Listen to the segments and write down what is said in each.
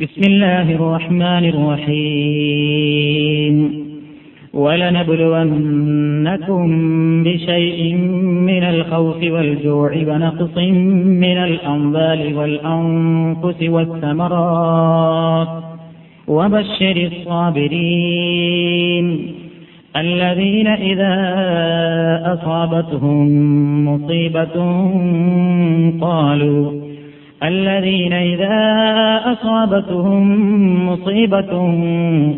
بسم الله الرحمن الرحيم. ولنبلونكم بشيء من الخوف والجوع ونقص من الأموال والأنفس والثمرات. وبشر الصابرين الذين إذا أصابتهم مصيبة قالوا الذين إذا أصابتهم مصيبة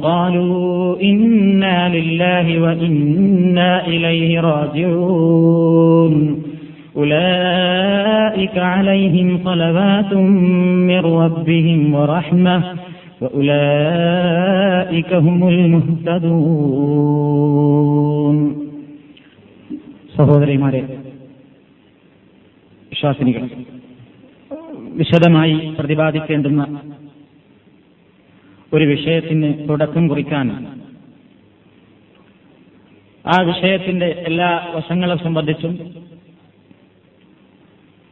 قالوا إنا لله وإنا إليه راجعون أولئك عليهم صلوات من ربهم ورحمة وأولئك هم المهتدون സഹോദരിമാരെ വിശ്വാസിനികൾ വിശദമായി പ്രതിപാദിക്കേണ്ടുന്ന ഒരു വിഷയത്തിന് തുടക്കം കുറിക്കാൻ. ആ വിഷയത്തിന്റെ എല്ലാ വശങ്ങളെ സംബന്ധിച്ചും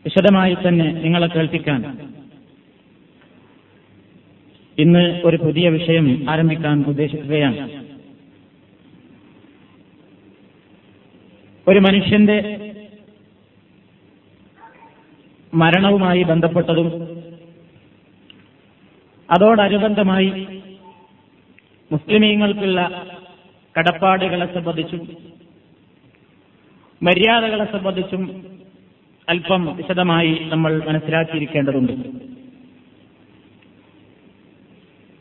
വിശദമായി തന്നെ നിങ്ങളെ കേൾപ്പിക്കാൻ. ഇന്ന് ഒരു പുതിയ വിഷയം ആരംഭിക്കാൻ ഉദ്ദേശിക്കുകയാണ്. ഒരു മനുഷ്യന്റെ മരണവുമായി ബന്ധപ്പെട്ടതും അതോടനുബന്ധമായി മുസ്ലിമീങ്ങൾക്കുള്ള കടപ്പാടുകളെ സംബന്ധിച്ചും മര്യാദകളെ സംബന്ധിച്ചും അല്പം വിശദമായി നമ്മൾ മനസ്സിലാക്കിയിരിക്കേണ്ടതുണ്ട്.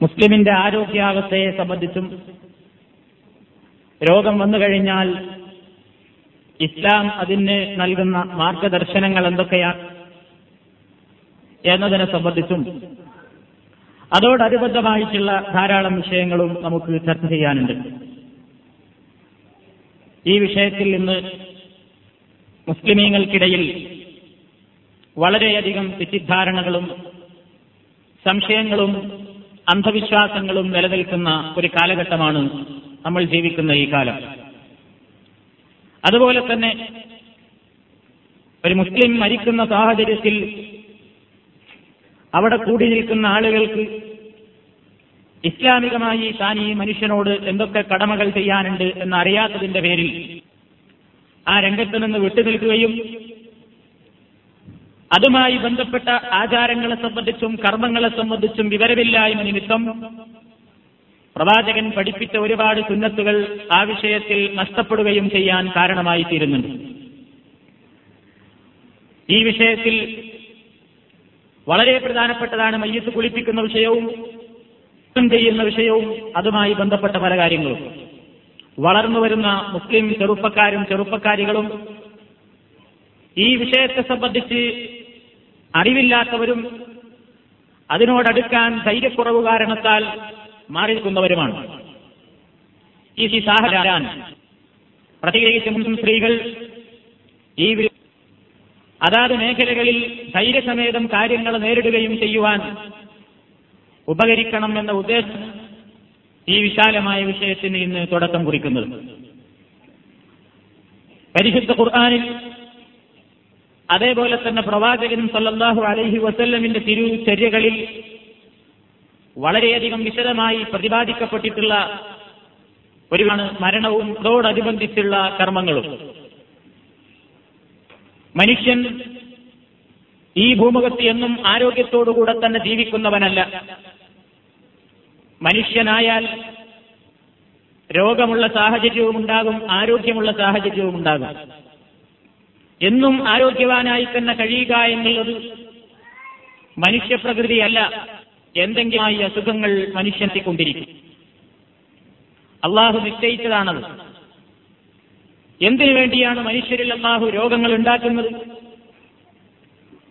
മുസ്ലിമിന്റെ ആരോഗ്യാവസ്ഥയെ സംബന്ധിച്ചും രോഗം വന്നു കഴിഞ്ഞാൽ ഇസ്ലാം അതിന് നൽകുന്ന മാർഗദർശനങ്ങൾ എന്തൊക്കെയാണ് എന്നതിനെ സംബന്ധിച്ചും അതോടനുബന്ധമായിട്ടുള്ള ധാരാളം വിഷയങ്ങളും നമുക്ക് ചർച്ച ചെയ്യാനുണ്ട്. ഈ വിഷയത്തിൽ ഇന്ന് മുസ്ലിമീങ്ങൾക്കിടയിൽ വളരെയധികം തെറ്റിദ്ധാരണകളും സംശയങ്ങളും അന്ധവിശ്വാസങ്ങളും നിലനിൽക്കുന്ന ഒരു കാലഘട്ടമാണ് നമ്മൾ ജീവിക്കുന്ന ഈ കാലം. അതുപോലെ തന്നെ ഒരു മുസ്ലിം മരിക്കുന്ന സാഹചര്യത്തിൽ അവിടെ കൂടി നിൽക്കുന്ന ആളുകൾക്ക് ഇസ്ലാമികമായി താൻ ഈ മനുഷ്യനോട് എന്തൊക്കെ കടമകൾ ചെയ്യാനുണ്ട് എന്ന് അറിയാത്തതിന്റെ പേരിൽ ആ രംഗത്ത് നിന്ന് വിട്ടുനിൽക്കുകയും അതുമായി ബന്ധപ്പെട്ട ആചാരങ്ങളെ സംബന്ധിച്ചും കർമ്മങ്ങളെ സംബന്ധിച്ചും വിവരമില്ലായ്മ നിമിത്തം പ്രവാചകൻ പഠിപ്പിച്ച ഒരുപാട് സുന്നത്തുകൾ ആ വിഷയത്തിൽ നഷ്ടപ്പെടുകയും ചെയ്യാൻ കാരണമായി തീരുന്നുണ്ട് ഈ വിഷയത്തിൽ വളരെ പ്രധാനപ്പെട്ടതാണ് മയ്യത്ത് കുളിപ്പിക്കുന്ന വിഷയവും ചെയ്യുന്ന വിഷയവും അതുമായി ബന്ധപ്പെട്ട പല കാര്യങ്ങളും. വളർന്നു വരുന്ന മുസ്ലിം ചെറുപ്പക്കാരും ചെറുപ്പക്കാരികളും ഈ വിഷയത്തെ സംബന്ധിച്ച് അറിവില്ലാത്തവരും അതിനോടടുക്കാൻ ധൈര്യക്കുറവ് കാരണത്താൽ മാറി നിൽക്കുന്നവരുമാണ് ഈ സാഹചര്യം പ്രത്യേകിച്ച് മുസ്ലിം സ്ത്രീകൾ ഈ അതാത് മേഖലകളിൽ ധൈര്യസമേതം കാര്യങ്ങൾ നേരിടുകയും ചെയ്യുവാൻ ഉപകരിക്കണം എന്ന ഉദ്ദേശം ഈ വിശാലമായ വിഷയത്തിന് ഇന്ന് തുടക്കം കുറിക്കുന്നത്. പരിശുദ്ധ ഖുർആാനിൽ അതേപോലെ തന്നെ പ്രവാചകൻ സല്ലാഹു അലൈഹി വസല്ലമിന്റെ തിരുചര്യകളിൽ വളരെയധികം വിശദമായി പ്രതിപാദിക്കപ്പെട്ടിട്ടുള്ള ഒരുമാണ് മരണവും അതോടനുബന്ധിച്ചുള്ള കർമ്മങ്ങളും. മനുഷ്യൻ ഈ ഭൂമുഖത്ത് എന്നും ആരോഗ്യത്തോടുകൂടെ തന്നെ ജീവിക്കുന്നവനല്ല. മനുഷ്യനായാൽ രോഗമുള്ള സാഹചര്യവും ഉണ്ടാകും ആരോഗ്യമുള്ള സാഹചര്യവും ഉണ്ടാകും. എന്നും ആരോഗ്യവാനായി തന്നെ കഴിയുക എന്നുള്ളത് മനുഷ്യപ്രകൃതിയല്ല. എന്തെങ്കിലുമായി അസുഖങ്ങൾ മനുഷ്യനെത്തിക്കൊണ്ടിരിക്കും അള്ളാഹു നിശ്ചയിച്ചതാണത്. എന്തിനു വേണ്ടിയാണ് മനുഷ്യരിൽ അള്ളാഹു രോഗങ്ങൾ ഉണ്ടാക്കുന്നത്?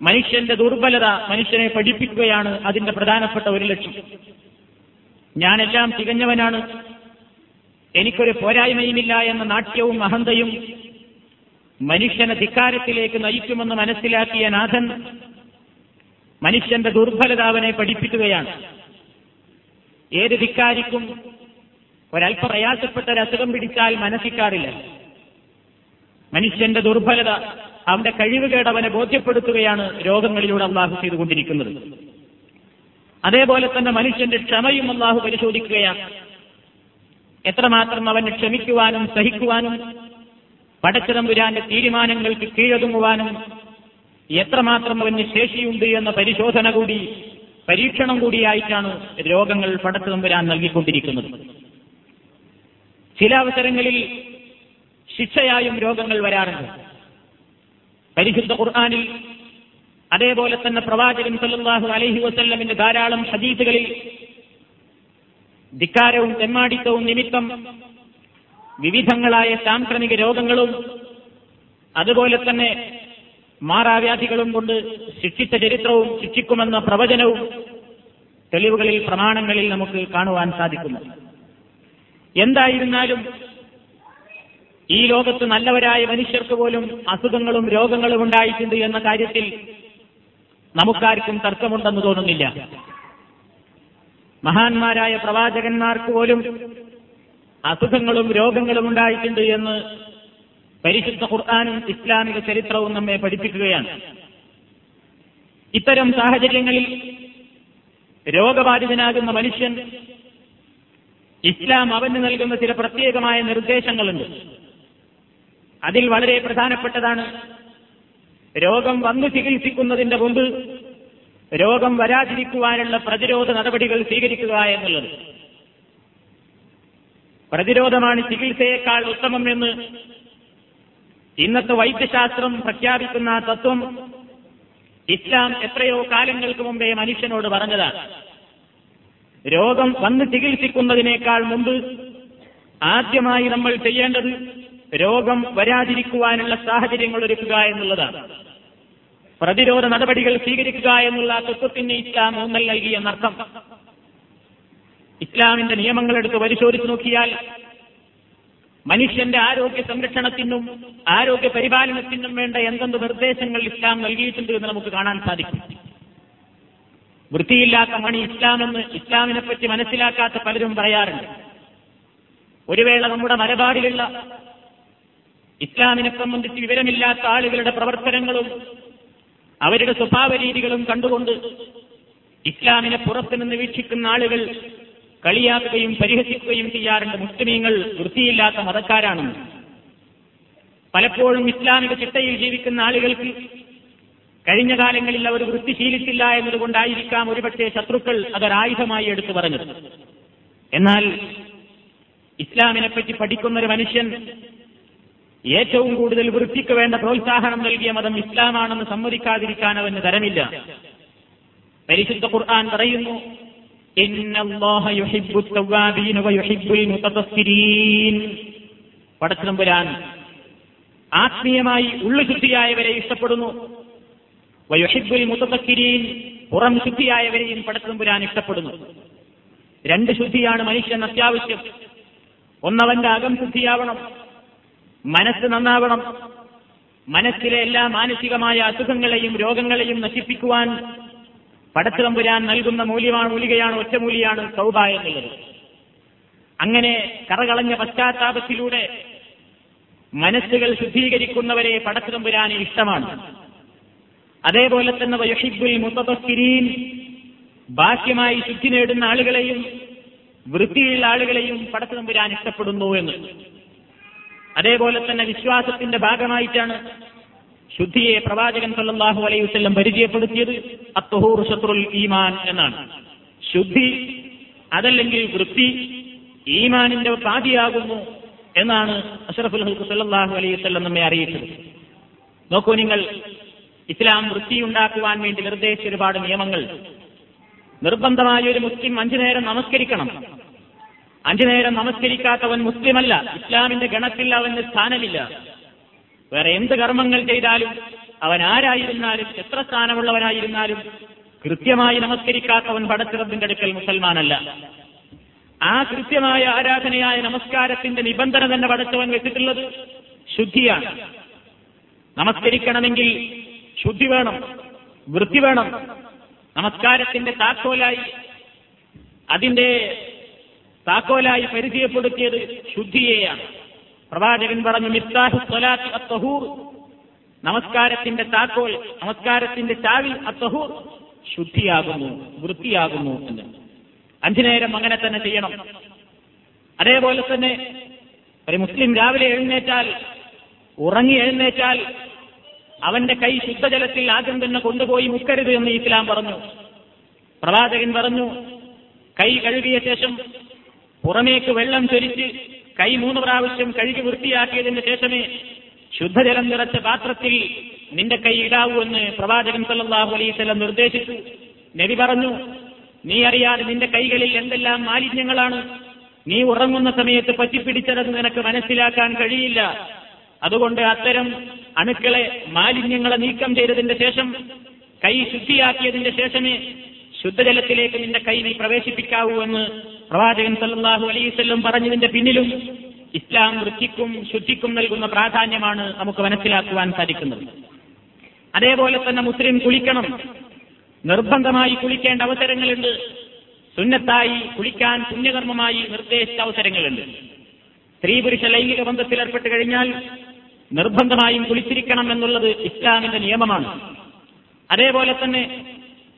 മനുഷ്യന്റെ ദുർബലത മനുഷ്യനെ പഠിപ്പിക്കുകയാണ് അതിന്റെ പ്രധാനപ്പെട്ട ഒരു ലക്ഷ്യം. ഞാനെല്ലാം തികഞ്ഞവനാണ്. എനിക്കൊരു പോരായ്മയുമില്ല എന്ന നാട്യവും അഹന്തയും മനുഷ്യനെ ധിക്കാരത്തിലേക്ക് നയിക്കുമെന്ന് മനസ്സിലാക്കിയ നാഥൻ മനുഷ്യന്റെ ദുർബലത അവനെ പഠിപ്പിക്കുകയാണ്. ഏത് ധിക്കാരിക്കും ഒരല്പ പ്രയാസപ്പെട്ട ഒരു അസുഖം പിടിച്ചാൽ മനസ്സിക്കാറില്ല മനുഷ്യന്റെ ദുർബലത അവന്റെ കഴിവുകേട് അവനെ ബോധ്യപ്പെടുത്തുകയാണ് രോഗങ്ങളിലൂടെ അള്ളാഹു ചെയ്തുകൊണ്ടിരിക്കുന്നത്. അതേപോലെ തന്നെ മനുഷ്യന്റെ ക്ഷമയും അള്ളാഹു പരിശോധിക്കുകയാണ്. എത്രമാത്രം അവന് ക്ഷമിക്കുവാനും സഹിക്കുവാനും പടച്ചിടമ്പുരാന്റെ തീരുമാനങ്ങൾക്ക് കീഴൊതുങ്ങുവാനും എത്രമാത്രം അവന് ശേഷിയുണ്ട് എന്ന പരിശോധന കൂടി പരീക്ഷണം കൂടിയായിട്ടാണ് രോഗങ്ങൾ പടച്ചിടമ്പുരാൻ നൽകിക്കൊണ്ടിരിക്കുന്നത്. ചില അവസരങ്ങളിൽ ശിക്ഷയായും രോഗങ്ങൾ വരാറുണ്ട്. പരിശുദ്ധ ഖുർആാനിൽ അതേപോലെ തന്നെ പ്രവാചകൻ സല്ലാഹു അലഹി വസ്ല്ലമിന്റെ ധാരാളം ഹദീസുകളിൽ ധിക്കാരവും തെമ്മാടിത്തവും നിമിത്തം വിവിധങ്ങളായ സാംക്രമിക രോഗങ്ങളും അതുപോലെ തന്നെ മാറാവ്യാധികളും കൊണ്ട് ശിക്ഷിച്ച ചരിത്രവും ശിക്ഷിക്കുമെന്ന പ്രവചനവും തെളിവുകളിൽ പ്രമാണങ്ങളിൽ നമുക്ക് കാണുവാൻ സാധിക്കുന്നു. എന്തായിരുന്നാലും ഈ ലോകത്ത് നല്ലവരായ മനുഷ്യർക്ക് പോലും അസുഖങ്ങളും രോഗങ്ങളും ഉണ്ടായിട്ടുണ്ട് എന്ന കാര്യത്തിൽ നമുക്കാർക്കും തർക്കമുണ്ടെന്ന് തോന്നുന്നില്ല. മഹാന്മാരായ പ്രവാചകന്മാർക്ക് പോലും അസുഖങ്ങളും രോഗങ്ങളും ഉണ്ടായിട്ടുണ്ട് എന്ന് പരിശുദ്ധ ഖുർആാനും ഇസ്ലാമിക ചരിത്രവും നമ്മെ പഠിപ്പിക്കുകയാണ്. ഇത്തരം സാഹചര്യങ്ങളിൽ രോഗബാധിതനാകുന്ന മനുഷ്യൻ ഇസ്ലാം അവന് നൽകുന്ന ചില പ്രത്യേകമായ നിർദ്ദേശങ്ങളുണ്ട്. അതിൽ വളരെ പ്രധാനപ്പെട്ടതാണ്. രോഗം വന്നു ചികിത്സിക്കുന്നതിന്റെ മുമ്പ് രോഗം വരാതിരിക്കുവാനുള്ള പ്രതിരോധ നടപടികൾ സ്വീകരിക്കുക എന്നുള്ളത്. പ്രതിരോധമാണ് ചികിത്സയേക്കാൾ ഉത്തമം എന്ന് ഇന്നത്തെ വൈദ്യശാസ്ത്രം പ്രഖ്യാപിക്കുന്ന തത്വം ഇസ്ലാം എത്രയോ കാലങ്ങൾക്ക് മുമ്പേ മനുഷ്യനോട് പറഞ്ഞതാണ്. രോഗം വന്ന് ചികിത്സിക്കുന്നതിനേക്കാൾ മുമ്പ് ആദ്യമായി നമ്മൾ ചെയ്യേണ്ടത് രോഗം വരാതിരിക്കുവാനുള്ള സാഹചര്യങ്ങൾ ഒരുക്കുക എന്നുള്ളതാണ്. പ്രതിരോധ നടപടികൾ സ്വീകരിക്കുക എന്നുള്ള തത്വത്തിന് ഇസ്ലാം ഊന്നൽ നൽകി എന്നർത്ഥം. ഇസ്ലാമിന്റെ നിയമങ്ങൾ എടുത്ത് പരിശോധിച്ചു നോക്കിയാൽ മനുഷ്യന്റെ ആരോഗ്യ സംരക്ഷണത്തിനും ആരോഗ്യ പരിപാലനത്തിനും വേണ്ട എന്തെന്ത് നിർദ്ദേശങ്ങൾ ഇസ്ലാം നൽകിയിട്ടുണ്ട് എന്ന് നമുക്ക് കാണാൻ സാധിക്കും. വൃത്തിയില്ലാത്ത മണി ഇസ്ലാമെന്ന് ഇസ്ലാമിനെ പറ്റി മനസ്സിലാക്കാത്ത പലരും പറയാറുണ്ട്. ഒരു വേള നമ്മുടെ മലബാറിലുള്ള ഇസ്ലാമിനെ സംബന്ധിച്ച് വിവരമില്ലാത്ത ആളുകളുടെ പ്രവർത്തനങ്ങളും അവരുടെ സ്വഭാവ രീതികളും കണ്ടുകൊണ്ട് ഇസ്ലാമിനെ പുറത്തുനിന്ന് വീക്ഷിക്കുന്ന ആളുകൾ കളിയാക്കുകയും പരിഹസിക്കുകയും ചെയ്യാറുണ്ട്. മുസ്ലിമീങ്ങൾ വൃത്തിയില്ലാത്ത മതക്കാരാണെന്ന് പലപ്പോഴും ഇസ്ലാമിക ചിട്ടയിൽ ജീവിക്കുന്ന ആളുകൾക്ക് കഴിഞ്ഞ കാലങ്ങളിൽ അവർ വൃത്തി ശീലിച്ചില്ല എന്നതുകൊണ്ടായിരിക്കാം ഒരുപക്ഷെ ശത്രുക്കൾ അതൊരായുധമായി എടുത്തു പറഞ്ഞത്. എന്നാൽ ഇസ്ലാമിനെപ്പറ്റി പഠിക്കുന്നൊരു മനുഷ്യൻ ഏറ്റവും കൂടുതൽ വൃത്തിക്ക് വേണ്ട പ്രോത്സാഹനം നൽകിയ മതം ഇസ്ലാമാണെന്ന് സമ്മതിക്കാതിരിക്കാൻ അവന് തരമില്ല പരിശുദ്ധ ഖുർആൻ പറയുന്നു പടച്ചതമ്പുരാൻ ആത്മീയമായി ഉള്ളുശുദ്ധിയായവരെ ഇഷ്ടപ്പെടുന്നു. വയുഹിബുൽ മുത്തക്കിരീൻ പുറം ശുദ്ധിയായവരെയും പടച്ചതമ്പുരാൻ ഇഷ്ടപ്പെടുന്നു. രണ്ട് ശുദ്ധിയാണ് മനുഷ്യൻ അത്യാവശ്യം. ഒന്നവന്റെ അകം ശുദ്ധിയാവണം. മനസ്സ് നന്നാവണം. മനസ്സിലെ എല്ലാ മാനസികമായ അസുഖങ്ങളെയും രോഗങ്ങളെയും നശിപ്പിക്കുവാൻ പടച്ചിറമ്പുരാൻ നൽകുന്ന മൂല്യമാണ് മൂലികയാണ് ഒറ്റമൂലിയാണ് സൗബ എന്നുള്ളത്. അങ്ങനെ കറകളഞ്ഞ പശ്ചാത്താപത്തിലൂടെ മനസ്സുകൾ ശുദ്ധീകരിക്കുന്നവരെ പടച്ചിറമ്പുരാന് ഇഷ്ടമാണ്. അതേപോലെ തന്നെ വയുഹിബുൽ മുത്തഫിരീൻ ബാഹ്യമായി ശുദ്ധി നേടുന്ന ആളുകളെയും വൃത്തിയുള്ള ആളുകളെയും പടത്തുതമ്പുരാൻ ഇഷ്ടപ്പെടുന്നു എന്ന്. അതേപോലെ തന്നെ വിശ്വാസത്തിന്റെ ഭാഗമായിട്ടാണ് ശുദ്ധിയെ പ്രവാചകൻ സല്ലാഹു അലൈഹി വസല്ലം പരിചയപ്പെടുത്തിയത് അത്തഹൂർ ശത്രുൽ ഈമാൻ എന്നാണ്. ശുദ്ധി അതല്ലെങ്കിൽ വൃത്തി ഈമാനിന്റെ പാതിയാകുന്നു എന്നാണ് അഷറഫുൽ ഹൽക്ക് സല്ലാഹു അലൈഹി വസല്ലം നമ്മെ അറിയിച്ചത്. നോക്കൂ നിങ്ങൾ ഇസ്ലാം വൃത്തിയുണ്ടാക്കുവാൻ വേണ്ടി നിർദ്ദേശിച്ച ഒരുപാട് നിയമങ്ങൾ. നിർബന്ധമായ ഒരു മുസ്ലിം അഞ്ചു നേരം നമസ്കരിക്കണം. അഞ്ചു നേരം നമസ്കരിക്കാത്തവൻ മുസ്ലിമല്ല. ഇസ്ലാമിന്റെ ഗണത്തിൽ അവന് സ്ഥാനമില്ല. വേറെ എന്ത് കർമ്മങ്ങൾ ചെയ്താലും അവൻ ആരായിരുന്നാലും എത്ര സ്ഥാനമുള്ളവനായിരുന്നാലും കൃത്യമായി നമസ്കരിക്കാത്തവൻ പടച്ചിറപ്പിന്റെ അടുക്കൽ മുസൽമാനല്ല. ആ കൃത്യമായ ആരാധനയായ നമസ്കാരത്തിന്റെ നിബന്ധന തന്നെ പടച്ചവൻ വെച്ചിട്ടുള്ളത് ശുദ്ധിയാണ്. നമസ്കരിക്കണമെങ്കിൽ ശുദ്ധി വേണം വൃത്തി വേണം. നമസ്കാരത്തിന്റെ താക്കോലായി അതിന്റെ താക്കോലായി പരിചയപ്പെടുത്തിയത് ശുദ്ധിയെയാണ്. പ്രവാചകൻ പറഞ്ഞു മിത്താഹു സ്വലാത്തി അത്തഹൂർ. നമസ്കാരത്തിന്റെ താക്കോൽ നമസ്കാരത്തിന്റെ ചാവി അത്തഹൂർ ശുദ്ധിയാകുന്നു വൃത്തിയാകുന്നു എന്ന്. അഞ്ചു നേരം അങ്ങനെ തന്നെ ചെയ്യണം. അതേപോലെ തന്നെ ഒരു മുസ്ലിം രാവിലെ എഴുന്നേറ്റാൽ ഉറങ്ങി എഴുന്നേറ്റാൽ അവന്റെ കൈ ശുദ്ധജലത്തിൽ ആദ്യം തന്നെ കൊണ്ടുപോയി മുക്കരുത് എന്ന് ഇസ്ലാം പറഞ്ഞു. പ്രവാചകൻ പറഞ്ഞു കൈ കഴുകിയ ശേഷം പുറമേക്ക് വെള്ളം ചൊരിച്ച് കൈ മൂന്ന് പ്രാവശ്യം കഴുകി വൃത്തിയാക്കിയതിന് ശേഷമേ ശുദ്ധജലം നിറച്ച പാത്രത്തിൽ നിന്റെ കൈ ഇടാവൂ എന്ന് പ്രവാചകൻ സല്ലാഹു അലൈഹി വസല്ലം നിർദ്ദേശിച്ചു. നബി പറഞ്ഞു നീ അറിയാതെ നിന്റെ കൈകളിൽ എന്തെല്ലാം മാലിന്യങ്ങളാണ്? നീ ഉറങ്ങുന്ന സമയത്ത് പറ്റിപ്പിടിച്ചതെന്ന് നിനക്ക് മനസ്സിലാക്കാൻ കഴിയില്ല. അതുകൊണ്ട് അത്തരം അണുക്കളെ മാലിന്യങ്ങളെ നീക്കം ചെയ്തതിന്റെ ശേഷം കൈ ശുദ്ധിയാക്കിയതിന്റെ ശേഷമേ ശുദ്ധജലത്തിലേക്ക് നിന്റെ കൈ നീ പ്രവേശിപ്പിക്കാവൂ എന്ന് പ്രവാചകൻ സല്ലാഹു അലൈഹി വസല്ലം പറഞ്ഞതിന്റെ പിന്നിലും ഇസ്ലാം വൃത്തിക്കും ശുദ്ധിക്കും നൽകുന്ന പ്രാധാന്യമാണ് നമുക്ക് മനസ്സിലാക്കുവാൻ സാധിക്കുന്നത്. അതേപോലെ തന്നെ മുസ്ലിം കുളിക്കണം. നിർബന്ധമായി കുളിക്കേണ്ട അവസരങ്ങളുണ്ട്. സുന്നത്തായി കുളിക്കാൻ പുണ്യകർമ്മമായി നിർദ്ദേശിച്ച അവസരങ്ങളുണ്ട്. സ്ത്രീ പുരുഷ ലൈംഗിക ബന്ധത്തിൽ ഏർപ്പെട്ട് കഴിഞ്ഞാൽ നിർബന്ധമായും കുളിച്ചിരിക്കണം എന്നുള്ളത് ഇസ്ലാമിന്റെ നിയമമാണ്. അതേപോലെ തന്നെ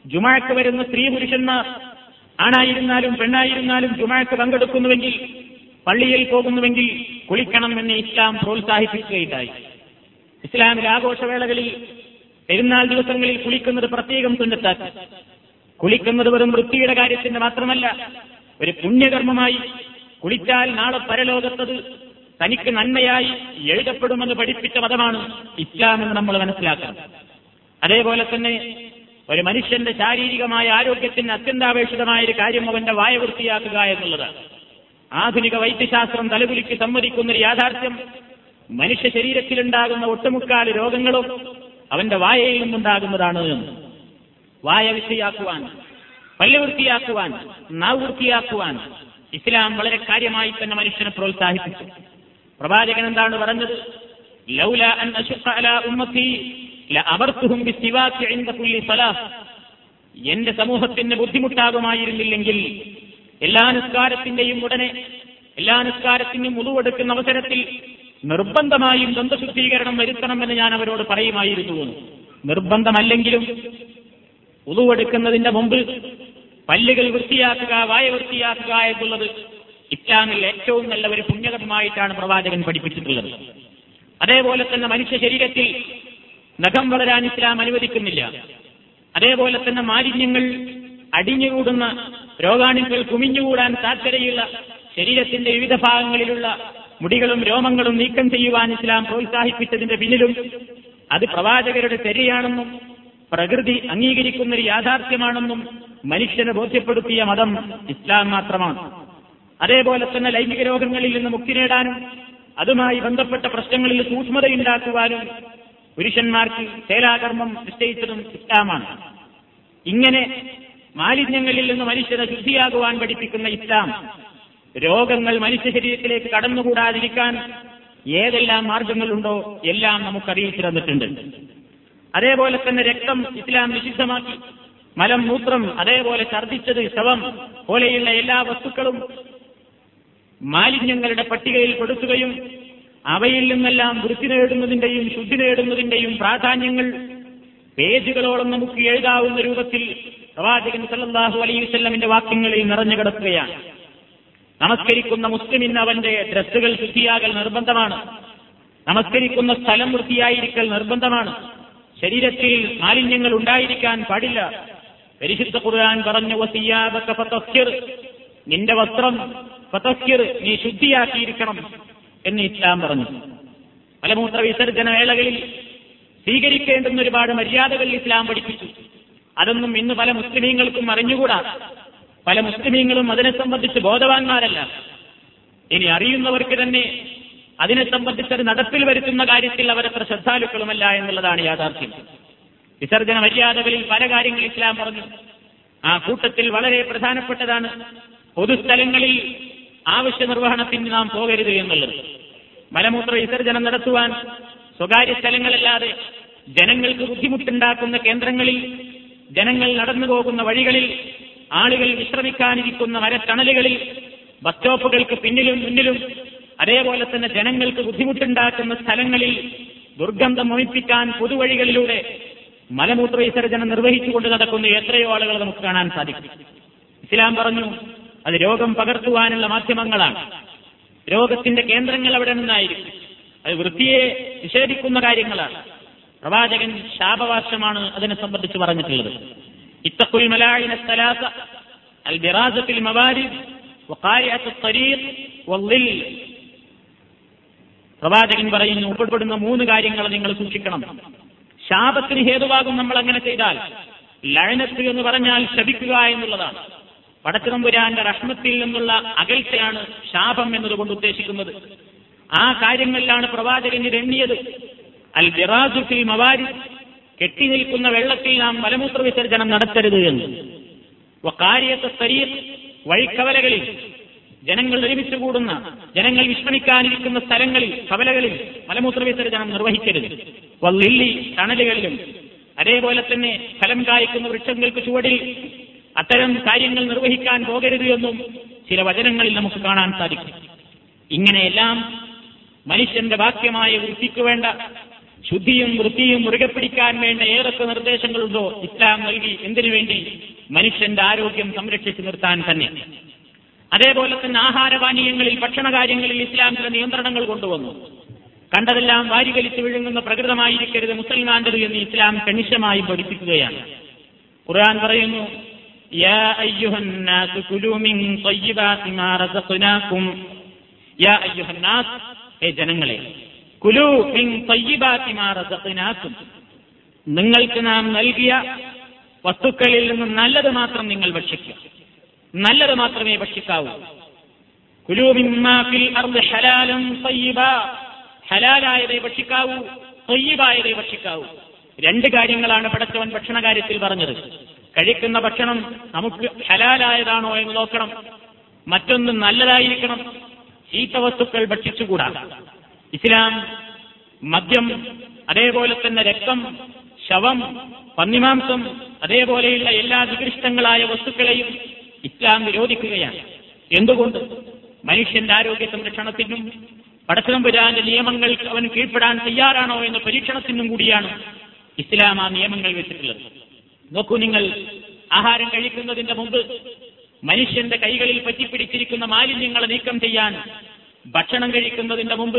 ജുമാക്ക് വരുന്ന സ്ത്രീ പുരുഷന്മാർ ആണായിരുന്നാലും പെണ്ണായിരുന്നാലും ജുമാക്ക് പങ്കെടുക്കുന്നുവെങ്കിൽ പള്ളിയിൽ പോകുന്നുവെങ്കിൽ കുളിക്കണം എന്ന് ഇസ്ലാം പ്രോത്സാഹിപ്പിക്കുകയുണ്ടായി. ഇസ്ലാമിലെ ആഘോഷവേളകളിൽ പെരുന്നാൾ ദിവസങ്ങളിൽ കുളിക്കുന്നത് പ്രത്യേകം തുന്നത്താക്കി കുളിക്കുന്നത് വെറും വൃത്തിയുടെ കാര്യത്തിന് മാത്രമല്ല ഒരു പുണ്യകർമ്മമായി കുളിച്ചാൽ നാളെ പരലോകത്തത് തനിക്ക് നന്മയായി എഴുതപ്പെടുമെന്ന് പഠിപ്പിച്ച മതമാണ് ഇസ്ലാം എന്ന് നമ്മൾ മനസ്സിലാക്കണം. അതേപോലെ തന്നെ ഒരു മനുഷ്യന്റെ ശാരീരികമായ ആരോഗ്യത്തിന് അത്യന്താപേക്ഷിതമായ ഒരു കാര്യം അവന്റെ വായ വൃത്തിയാക്കുക എന്നുള്ളത്. ആധുനിക വൈദ്യശാസ്ത്രം തലകുലിക്ക് സമ്മതിക്കുന്ന ഒരു യാഥാർത്ഥ്യം. മനുഷ്യ ശരീരത്തിലുണ്ടാകുന്ന ഒട്ടുമുക്കാൽ രോഗങ്ങളും അവന്റെ വായയിൽ നിന്നുണ്ടാകുന്നതാണ്. വായ വൃത്തിയാക്കുവാൻ പല്ല് വൃത്തിയാക്കുവാൻ നാവ് വൃത്തിയാക്കുവാൻ ഇസ്ലാം വളരെ കാര്യമായി തന്നെ മനുഷ്യനെ പ്രോത്സാഹിപ്പിച്ചു. പ്രവാചകൻ എന്താണ് പറഞ്ഞത്? ലൗല അൻ അശുഖ അല ഉമ്മത്തി എന്റെ സമൂഹത്തിന് ബുദ്ധിമുട്ടാകുമായിരുന്നില്ലെങ്കിൽ എല്ലാ നിസ്കാരത്തിന്റെയും ഉടനെ എല്ലാ നിസ്കാരത്തിനും മുതുവെടുക്കുന്ന അവസരത്തിൽ നിർബന്ധമായും ദന്തശുദ്ധീകരണം വരുത്തണമെന്ന് ഞാൻ അവരോട് പറയുമായിരുന്നു. നിർബന്ധമല്ലെങ്കിലും ഉതുവെടുക്കുന്നതിന്റെ മുമ്പ് പല്ലുകൾ വൃത്തിയാക്കുക വായ വൃത്തിയാക്കുക എന്നുള്ളത് ഇസ്ലാമിൽ ഏറ്റവും നല്ല ഒരു പുണ്യകരമായിട്ടാണ് പ്രവാചകൻ പഠിപ്പിച്ചിട്ടുള്ളത് അതേപോലെ തന്നെ മനുഷ്യ ശരീരത്തിൽ നഖം വളരാൻ ഇസ്ലാം അനുവദിക്കുന്നില്ല. അതേപോലെ തന്നെ മാലിന്യങ്ങൾ അടിഞ്ഞുകൂടുന്ന രോഗാണുക്കൾ കുമിഞ്ഞുകൂടാൻ സാധ്യതയുള്ള ശരീരത്തിന്റെ വിവിധ ഭാഗങ്ങളിലുള്ള മുടികളും രോമങ്ങളും നീക്കം ചെയ്യുവാൻ ഇസ്ലാം പ്രോത്സാഹിപ്പിച്ചതിന്റെ പിന്നിലും അത് പ്രവാചകരുടെ ശരിയാണെന്നും പ്രകൃതി അംഗീകരിക്കുന്ന ഒരു യാഥാർത്ഥ്യമാണെന്നും മനുഷ്യനെ ബോധ്യപ്പെടുത്തിയ മതം ഇസ്ലാം മാത്രമാണ്. അതേപോലെ തന്നെ ലൈംഗിക രോഗങ്ങളിൽ നിന്ന് മുക്തി നേടാനും അതുമായി ബന്ധപ്പെട്ട പ്രശ്നങ്ങളിൽ സൂക്ഷ്മതയുണ്ടാക്കുവാനും പുരുഷന്മാർക്ക് ശേലാകർമ്മം നിശ്ചയിച്ചതും ഇസ്ലാമാണ്. ഇങ്ങനെ മാലിന്യങ്ങളിൽ നിന്ന് മനുഷ്യനെ ശുദ്ധിയാകുവാൻ പഠിപ്പിക്കുന്ന ഇസ്ലാം രോഗങ്ങൾ മനുഷ്യ ശരീരത്തിലേക്ക് കടന്നുകൂടാതിരിക്കാൻ ഏതെല്ലാം മാർഗങ്ങളുണ്ടോ എല്ലാം നമുക്ക് അറിയിച്ചു തന്നിട്ടുണ്ട്. അതേപോലെ തന്നെ രക്തം ഇസ്ലാം നിഷിദ്ധമാക്കി മലം മൂത്രം അതേപോലെ ഛർദ്ദിച്ചത് ശവം പോലെയുള്ള എല്ലാ വസ്തുക്കളും മാലിന്യങ്ങളുടെ പട്ടികയിൽ പെടുത്തുകയും അവയിൽ നിന്നെല്ലാം വൃത്തി നേടുന്നതിന്റെയും ശുദ്ധി നേടുന്നതിന്റെയും പ്രാധാന്യങ്ങൾ പേജുകളോളം നമുക്ക് എഴുതാവുന്ന രൂപത്തിൽ പ്രവാചകൻ സല്ലാഹു അലൈഹി വല്ലമിന്റെ വാക്യങ്ങളിൽ നിറഞ്ഞു കിടക്കുകയാണ്. നമസ്കരിക്കുന്ന മുസ്ലിമിന് അവന്റെ ഡ്രസ്സുകൾ ശുദ്ധിയാകൽ നിർബന്ധമാണ്. നമസ്കരിക്കുന്ന സ്ഥലം വൃത്തിയായിരിക്കൽ നിർബന്ധമാണ്. ശരീരത്തിൽ മാലിന്യങ്ങൾ ഉണ്ടായിരിക്കാൻ പാടില്ല. പരിശുദ്ധ ഖുർആൻ പറഞ്ഞു നിന്റെ വസ്ത്രം നീ ശുദ്ധിയാക്കിയിരിക്കണം എന്ന് ഇസ്ലാം പറഞ്ഞു. മലമൂത്ര വിസർജന വേളകളിൽ സ്വീകരിക്കേണ്ടുന്ന ഒരുപാട് മര്യാദകൾ ഇസ്ലാം പഠിപ്പിച്ചു. അതൊന്നും ഇന്ന് പല മുസ്ലിമീങ്ങൾക്കും അറിഞ്ഞുകൂടാ. പല മുസ്ലിമീങ്ങളും അതിനെ സംബന്ധിച്ച് ബോധവാന്മാരല്ല. ഇനി അറിയുന്നവർക്ക് തന്നെ അതിനെ സംബന്ധിച്ചത് നടപ്പിൽ വരുത്തുന്ന കാര്യത്തിൽ അവരത്ര ശ്രദ്ധാലുക്കളുമല്ല എന്നുള്ളതാണ് യാഥാർത്ഥ്യം. വിസർജന മര്യാദകളിൽ പല കാര്യങ്ങൾ ഇസ്ലാം പറഞ്ഞു. ആ കൂട്ടത്തിൽ വളരെ പ്രധാനപ്പെട്ടതാണ് പൊതുസ്ഥലങ്ങളിൽ ആവശ്യ നിർവഹണത്തിന് നാം പോകരുത് എന്നുള്ളത്. മലമൂത്ര വിസർജനം നടത്തുവാൻ സ്വകാര്യ സ്ഥലങ്ങളല്ലാതെ ജനങ്ങൾക്ക് ബുദ്ധിമുട്ടുണ്ടാക്കുന്ന കേന്ദ്രങ്ങളിൽ ജനങ്ങൾ നടന്നു പോകുന്ന വഴികളിൽ ആളുകൾ വിശ്രമിക്കാനിരിക്കുന്ന മരത്തണലുകളിൽ ബസ് സ്റ്റോപ്പുകൾക്ക് പിന്നിലും മുന്നിലും അതേപോലെ തന്നെ ജനങ്ങൾക്ക് ബുദ്ധിമുട്ടുണ്ടാക്കുന്ന സ്ഥലങ്ങളിൽ ദുർഗന്ധം ഒഴിപ്പിക്കാൻ പൊതുവഴികളിലൂടെ മലമൂത്ര വിസർജനം നിർവഹിച്ചുകൊണ്ട് നടക്കുന്ന എത്രയോ ആളുകൾ നമുക്ക് കാണാൻ സാധിക്കും. ഇസ്ലാം പറഞ്ഞു അത് രോഗം പകർത്തുവാനുള്ള മാധ്യമങ്ങളാണ്. രോഗത്തിന്റെ കേന്ദ്രങ്ങൾ അവിടെ നിന്നായിരിക്കും. അത് വൃത്തിയെ നിഷേധിക്കുന്ന കാര്യങ്ങളാണ്. പ്രവാചകൻ ശാപവാർഷമാണ് അതിനെ സംബന്ധിച്ച് പറഞ്ഞിട്ടുള്ളത്. ഇത്തക്കുൽ മലായിന സ്ഥലാത്ത അൽ ബിറാസത്തിൽ പ്രവാചകൻ പറയുന്നു ഉൾപ്പെടുന്ന മൂന്ന് കാര്യങ്ങൾ നിങ്ങൾ സൂക്ഷിക്കണം. ശാപത്തിന് ഹേതുവാകും നമ്മൾ അങ്ങനെ ചെയ്താൽ ലയനത്തിൽ എന്ന് പറഞ്ഞാൽ ശപിക്കുക എന്നുള്ളതാണ്. പടച്ചിറമ്പുരാന്റെ റഷ്മത്തിൽ നിന്നുള്ള അകൽച്ചയാണ് ശാപം എന്നതുകൊണ്ട് ഉദ്ദേശിക്കുന്നത്. ആ കാര്യങ്ങളിലാണ് പ്രവാചകൻ ഇത് എണ്ണിയത്. അൽ ബിറാസുഫിൽ മവാരി കെട്ടി നിൽക്കുന്ന വെള്ളത്തിൽ നാം മലമൂത്ര വിസർജനം നടത്തരുത് എന്ന്. കാര്യത്തെ വഴിക്കവലകളിൽ ജനങ്ങൾ ഒരുമിച്ച് കൂടുന്ന ജനങ്ങൾ വിശ്രമിക്കാനിരിക്കുന്ന സ്ഥലങ്ങളിൽ കവലകളിൽ മലമൂത്ര വിസർജനം നിർവഹിക്കരുത്. വല്ലില്ലി തണലുകളിലും അതേപോലെ തന്നെ ഫലം കായ്ക്കുന്ന വൃക്ഷങ്ങൾക്ക് ചുവടിൽ അത്തരം കാര്യങ്ങൾ നിർവഹിക്കാൻ പോകരുത് എന്നും ചില വചനങ്ങളിൽ നമുക്ക് കാണാൻ സാധിക്കും. ഇങ്ങനെയെല്ലാം മനുഷ്യന്റെ ബാക്യമായ വൃത്തിക്ക് വേണ്ട ശുദ്ധിയും വൃത്തിയും മുറുകെ പിടിക്കാൻ വേണ്ട ഏതൊക്കെ നിർദ്ദേശങ്ങളുണ്ടോ ഇസ്ലാം നൽകി എന്തിനു വേണ്ടി മനുഷ്യന്റെ ആരോഗ്യം സംരക്ഷിച്ചു നിർത്താൻ തന്നെ. അതേപോലെ തന്നെ ആഹാരപാനീയങ്ങളിൽ ഭക്ഷണകാര്യങ്ങളിൽ ഇസ്ലാം ചില നിയന്ത്രണങ്ങൾ കൊണ്ടുവന്നു. കണ്ടതെല്ലാം വാരികലിച്ച് വിഴുങ്ങുന്ന പ്രകൃതമായിരിക്കരുത് മുസൽമാന്റത് എന്ന് ഇസ്ലാം കണിശമായി പഠിപ്പിക്കുകയാണ്. ഖുർആൻ പറയുന്നു يا أيها الناس كلوا من طيبات ما رزقناكم يا أيها الناس ഏ ജനങ്ങളെ കുലു മിൻ തയ്യിബാത്തി മാ റസഖ്നാക്കും നിങ്ങൾക്ക് നാം നൽകിയ വസ്തുക്കളിൽ നിന്ന് നല്ലത് മാത്രം നിങ്ങൾ ഭക്ഷിക്കുക നല്ലത് മാത്രമേ ഭക്ഷിക്കാവൂ കുലു മിമ്മാ ഫിൽ അർദ് ഹലാലൻ തയ്യിബ ഹലാലായതേ ഭക്ഷിക്കാവൂ തയ്യിബായതേ ഭക്ഷിക്കാവൂ രണ്ട് കാര്യങ്ങളാണ് പടച്ചവൻ ഭക്ഷണകാര്യത്തിൽ പറഞ്ഞത് കഴിക്കുന്ന ഭക്ഷണം നമുക്ക് ഹലാലായതാണോ എന്ന് നോക്കണം. മറ്റൊന്ന് നല്ലതായിരിക്കണം. ചീത്ത വസ്തുക്കൾ ഭക്ഷിച്ചുകൂടാ. ഇസ്ലാം മദ്യം അതേപോലെ തന്നെ രക്തം ശവം പന്നിമാംസം അതേപോലെയുള്ള എല്ലാ നികൃഷ്ടങ്ങളായ വസ്തുക്കളെയും ഇസ്ലാം വിരോധിക്കുകയാണ്. എന്തുകൊണ്ട്? മനുഷ്യന്റെ ആരോഗ്യ സംരക്ഷണത്തിനും പടച്ചതമ്പുരാന്റെ നിയമങ്ങൾ അവൻ കീഴ്പ്പെടാൻ തയ്യാറാണോ എന്ന പരീക്ഷണത്തിനും കൂടിയാണ് ഇസ്ലാം ആ നിയമങ്ങൾ വെച്ചിട്ടുള്ളത്. നോക്കൂ നിങ്ങൾ ആഹാരം കഴിക്കുന്നതിന്റെ മുമ്പ് മനുഷ്യന്റെ കൈകളിൽ പറ്റിപ്പിടിച്ചിരിക്കുന്ന മാലിന്യങ്ങളെ നീക്കം ചെയ്യാൻ ഭക്ഷണം കഴിക്കുന്നതിന്റെ മുമ്പ്